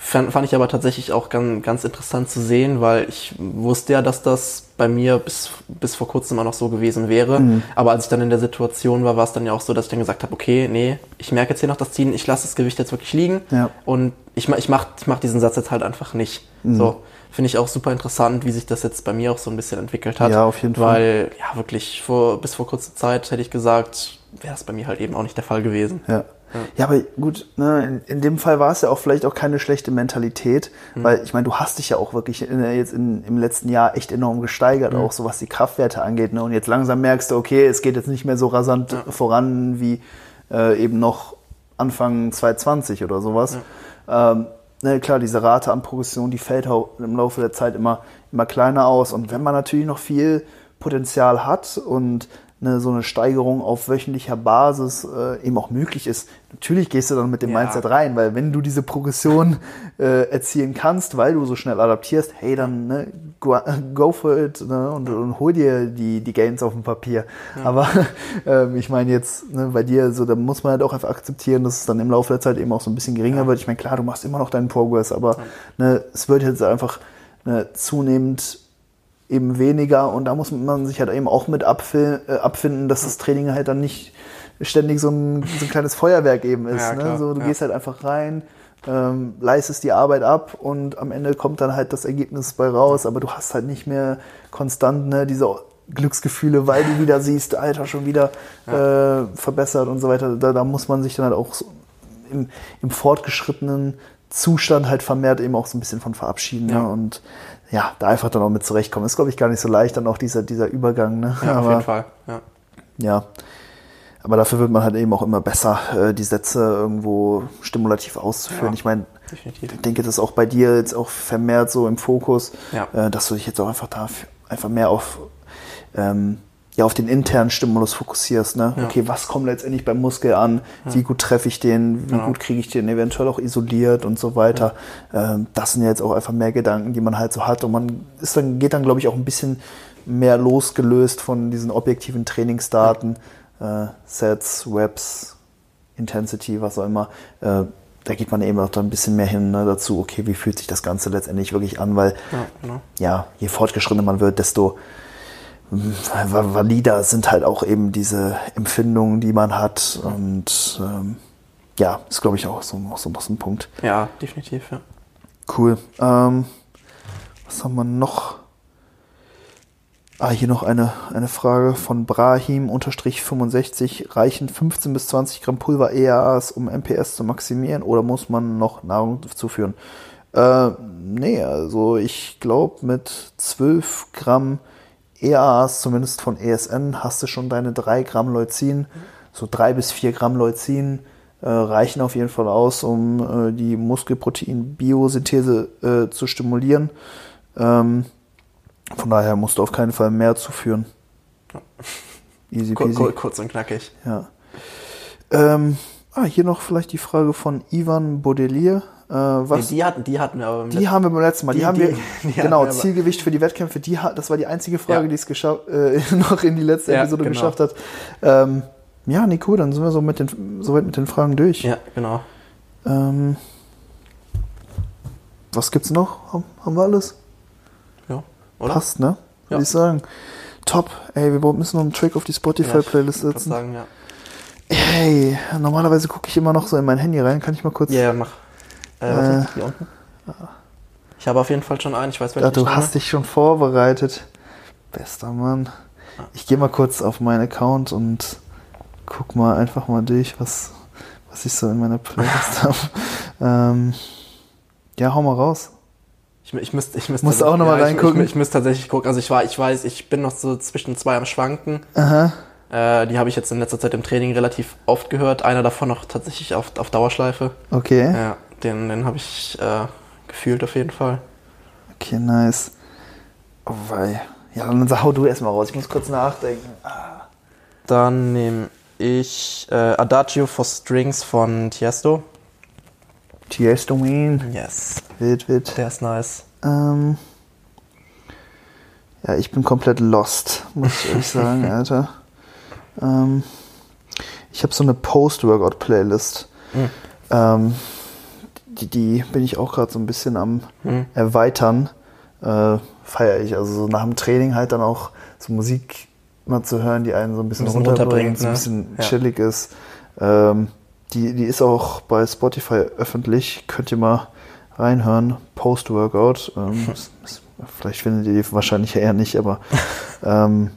Fand, fand ich aber tatsächlich auch ganz, ganz interessant zu sehen, weil ich wusste ja, dass das bei mir bis, bis vor kurzem immer noch so gewesen wäre. Mhm. Aber als ich dann in der Situation war, war es dann ja auch so, dass ich dann gesagt habe, okay, nee, ich merke jetzt hier noch das Ziehen, ich lasse das Gewicht jetzt wirklich liegen ja. und ich, ich mache ich mach diesen Satz jetzt halt einfach nicht. Mhm. So finde ich auch super interessant, wie sich das jetzt bei mir auch so ein bisschen entwickelt hat. Ja, auf jeden Fall. Weil, ja, wirklich, vor, bis vor kurzer Zeit hätte ich gesagt, wäre das bei mir halt eben auch nicht der Fall gewesen. Ja. Ja. ja, aber gut, ne, in, in, dem Fall war es ja auch vielleicht auch keine schlechte Mentalität, mhm. weil ich meine, du hast dich ja auch wirklich in, jetzt in, im letzten Jahr echt enorm gesteigert, mhm. auch so was die Kraftwerte angeht. Ne? Und jetzt langsam merkst du, okay, es geht jetzt nicht mehr so rasant ja. voran wie äh, eben noch Anfang 2020 oder sowas. Ja. Ähm, ne, klar, diese Rate an Progression, die fällt auch im Laufe der Zeit immer, immer kleiner aus. Und wenn man natürlich noch viel Potenzial hat und eine, so eine Steigerung auf wöchentlicher Basis äh, eben auch möglich ist. Natürlich gehst du dann mit dem ja. Mindset rein, weil wenn du diese Progression äh, erzielen kannst, weil du so schnell adaptierst, hey, dann ne, go, go for it ne, und, und, hol dir die, die Gains auf dem Papier. Ja. Aber äh, ich meine jetzt ne, bei dir, so da muss man halt auch einfach akzeptieren, dass es dann im Laufe der Zeit eben auch so ein bisschen geringer ja. wird. Ich meine, klar, du machst immer noch deinen Progress, aber ne, es wird jetzt einfach ne, zunehmend eben weniger und da muss man sich halt eben auch mit äh, abfinden, dass das Training halt dann nicht ständig so ein, so ein kleines Feuerwerk eben ist. Ja, ne? so, du ja. gehst halt einfach rein, ähm, leistest die Arbeit ab und am Ende kommt dann halt das Ergebnis bei raus, aber du hast halt nicht mehr konstant ne, diese Glücksgefühle, weil du wieder siehst, Alter, schon wieder ja. äh, verbessert und so weiter. Da, da, muss man sich dann halt auch so im, im, fortgeschrittenen Zustand halt vermehrt eben auch so ein bisschen von verabschieden. Ja. Ne? Und ja, da einfach dann auch mit zurechtkommen. Ist, glaube ich, gar nicht so leicht, dann auch dieser, dieser Übergang. Ne? Ja, Aber, auf jeden Fall. Ja. ja. Aber dafür wird man halt eben auch immer besser, äh, die Sätze irgendwo stimulativ auszuführen. Ja, ich meine, ich denke, das ist auch bei dir jetzt auch vermehrt so im Fokus, ja. äh, dass du dich jetzt auch einfach da einfach mehr auf ähm, ja auf den internen Stimulus fokussierst. Ne? Ja. Okay, was kommt letztendlich beim Muskel an? Ja. Wie gut treffe ich den? Wie genau. gut kriege ich den eventuell auch isoliert und so weiter? Ja. Ähm, das sind jetzt auch einfach mehr Gedanken, die man halt so hat. Und man ist dann, geht dann, glaube ich, auch ein bisschen mehr losgelöst von diesen objektiven Trainingsdaten, äh, Sets, Webs, Intensity, was auch immer. Äh, da geht man eben auch dann ein bisschen mehr hin ne, dazu, okay, wie fühlt sich das Ganze letztendlich wirklich an, weil ja, genau. ja je fortgeschrittener man wird, desto valider sind halt auch eben diese Empfindungen, die man hat. Und ähm, ja, ist, glaube ich, auch so, auch so, so ein Punkt. Ja, definitiv, ja. Cool. Ähm, was haben wir noch? Ah, hier noch eine, eine Frage von Brahim-65. Reichen 15 bis 20 Gramm Pulver EAAs, um MPS zu maximieren oder muss man noch Nahrung zuführen? Äh, nee, also ich glaube mit 12 Gramm EAAs, zumindest von ESN, hast du schon deine 3 Gramm Leucin. So 3 bis 4 Gramm Leucin äh, reichen auf jeden Fall aus, um äh, die Muskelprotein-Biosynthese äh, zu stimulieren. Ähm, von daher musst du auf keinen Fall mehr zuführen. Easy peasy. Kur kurz und knackig. Ja. Ähm, ah, hier noch vielleicht die Frage von Ivan Baudelier. Äh, was, nee, die, hatten, die hatten wir aber Die haben wir beim letzten Mal. Die, die haben die, wir, die genau, Zielgewicht für die Wettkämpfe, die, das war die einzige Frage, ja. die es äh, noch in die letzte ja, Episode genau. geschafft hat. Ähm, ja, cool, dann sind wir so mit den, soweit mit den Fragen durch. Ja, genau. Ähm, was gibt's noch? Haben, haben wir alles? Ja, oder? Passt, ne? Würde ja. ich sagen. Top. Ey, wir müssen noch einen Track auf die Spotify-Playlist ja, setzen. Sagen, ja. Hey, normalerweise gucke ich immer noch so in mein Handy rein. Kann ich mal kurz. Ja, mach. Äh, warte, hier unten. Ich habe auf jeden Fall schon einen. Ich weiß, welchen ja, Du hast dich schon vorbereitet. Bester Mann. Ich gehe mal kurz auf meinen Account und guck mal einfach mal durch, was, was ich so in meiner Playlist habe. Ähm, ja, hau mal raus. Ich, ich müsste, ich müsste Musst auch nochmal ja, reingucken. Ich, ich, ich müsste tatsächlich gucken. Also ich war, ich weiß, ich bin noch so zwischen zwei am Schwanken. Aha. Äh, die habe ich jetzt in letzter Zeit im Training relativ oft gehört. Einer davon noch tatsächlich auf, auf Dauerschleife. Okay. Ja. Den, den habe ich äh, gefühlt auf jeden Fall. Okay, nice. Oh wei. Ja, dann hau du erstmal raus. Ich muss kurz nachdenken. Ah. Dann nehme ich äh, Adagio for Strings von Tiesto. Tiesto Mean. Yes. Wild, wild. Der ist nice. Ähm, ja, ich bin komplett lost, muss ich ehrlich sagen, Alter. Ähm, ich habe so eine Post-Workout-Playlist. Mhm. Ähm, die, die bin ich auch gerade so ein bisschen am mhm. Erweitern. Äh, Feiere ich. Also so nach dem Training halt dann auch so Musik mal zu hören, die einen so ein bisschen, ein bisschen runterbringt, so ein ne? bisschen ja. chillig ist. Ähm, die, die ist auch bei Spotify öffentlich. Könnt ihr mal reinhören. Post-Workout. Ähm, vielleicht findet ihr die wahrscheinlich eher nicht, aber ähm,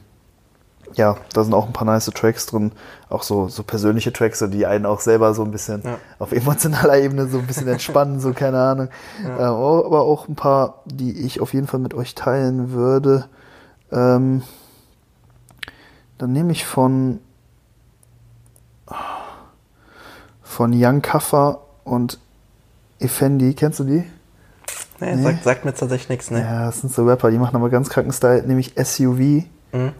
ja, da sind auch ein paar nice Tracks drin, auch so, so persönliche Tracks, die einen auch selber so ein bisschen ja. auf emotionaler Ebene so ein bisschen entspannen, so keine Ahnung. Ja. Äh, aber auch ein paar, die ich auf jeden Fall mit euch teilen würde. Ähm, dann nehme ich von von Young Kaffer und Effendi, kennst du die? Nee, nee? Sagt, sagt, mir tatsächlich nichts, ne? Ja, das sind so Rapper, die machen aber ganz kranken Style, nämlich SUV. Mhm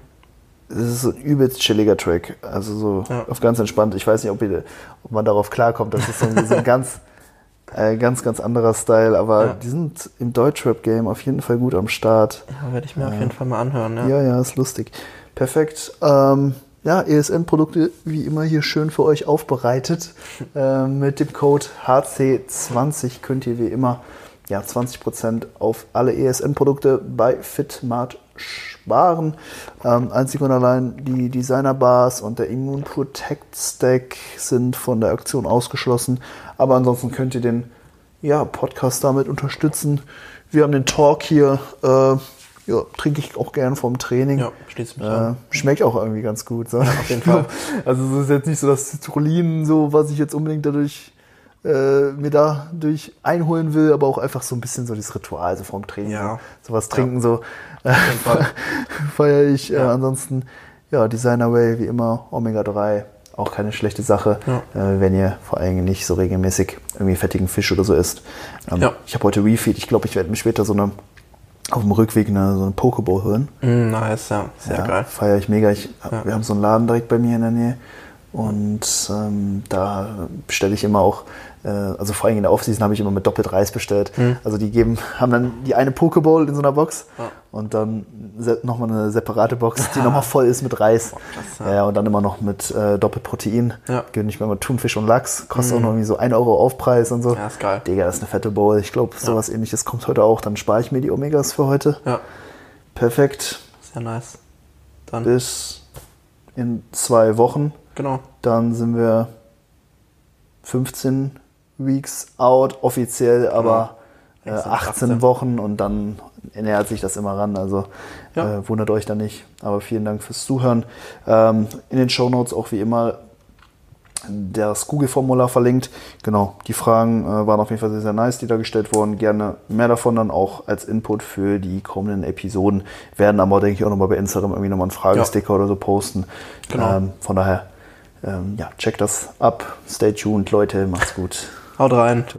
das ist so ein übelst chilliger Track. Also so ja. auf ganz entspannt. Ich weiß nicht, ob, ihr, ob man darauf klarkommt. Das ist so ein, so ein ganz, äh, ganz, ganz anderer Style. Aber ja. die sind im Deutschrap-Game auf jeden Fall gut am Start. Ja, werde ich mir äh, auf jeden Fall mal anhören. Ja, ja, ja ist lustig. Perfekt. Ähm, ja, ESN-Produkte wie immer hier schön für euch aufbereitet. äh, mit dem Code HC20 könnt ihr wie immer ja, 20% auf alle ESN-Produkte bei Fitmart sparen. Ähm, einzig und allein die Designer Bars und der Immune Protect Stack sind von der Aktion ausgeschlossen. Aber ansonsten könnt ihr den ja, Podcast damit unterstützen. Wir haben den Talk hier. Äh, ja, trinke ich auch gern vom Training. Ja, steht's mich äh, Schmeckt auch irgendwie ganz gut. So. Ja, auf jeden Fall. Also es ist jetzt nicht so das Citrullin, so was ich jetzt unbedingt dadurch äh, mir dadurch einholen will, aber auch einfach so ein bisschen so dieses Ritual, so vorm Training, ja. so, was trinken, ja. so äh, feiere ich. Ja. Äh, ansonsten, ja, Designer Way wie immer, Omega 3, auch keine schlechte Sache, ja. äh, wenn ihr vor allem nicht so regelmäßig irgendwie fettigen Fisch oder so isst. Ähm. Ich habe heute Refeed, ich glaube, ich werde mir später so eine auf dem Rückweg eine, so eine Pokeball holen. Mm, nice, ja, sehr geil. Feiere ich mega. Ich, Wir haben so einen Laden direkt bei mir in der Nähe und ähm, da bestelle ich immer auch äh, also vor allem in der Offseason habe ich immer mit doppelt Reis bestellt. Mhm. Also die geben, haben dann die eine Pokeball in so einer Box ja. und dann nochmal eine separate Box, die nochmal voll ist mit Reis. Boah, ja. ja. und dann immer noch mit äh, doppelt Protein. Ja. Gönne ich mir immer Thunfisch und Lachs. Kostet mhm. auch noch irgendwie so 1 Euro Aufpreis und so. Ja, ist geil. Digga, das ist eine fette Bowl. Ich glaube, sowas ähnliches kommt heute auch. Dann spare ich mir die Omegas für heute. Ja. Perfekt. Sehr nice. Dann. Bis in zwei Wochen. Genau. Dann sind wir 15 Weeks out offiziell, aber äh, 18, 18 Wochen und dann nähert sich das immer ran. Also ja. äh, wundert euch da nicht. Aber vielen Dank fürs Zuhören. Ähm, in den Show Notes auch wie immer das Google-Formular verlinkt. Genau, die Fragen äh, waren auf jeden Fall sehr, sehr nice, die da gestellt wurden. Gerne mehr davon dann auch als Input für die kommenden Episoden. Werden aber, denke ich, auch nochmal bei Instagram irgendwie nochmal einen Fragesticker ja. oder so posten. Genau. Ähm, von daher, ähm, ja, checkt das ab. Stay tuned, Leute. Macht's gut. Haut rein.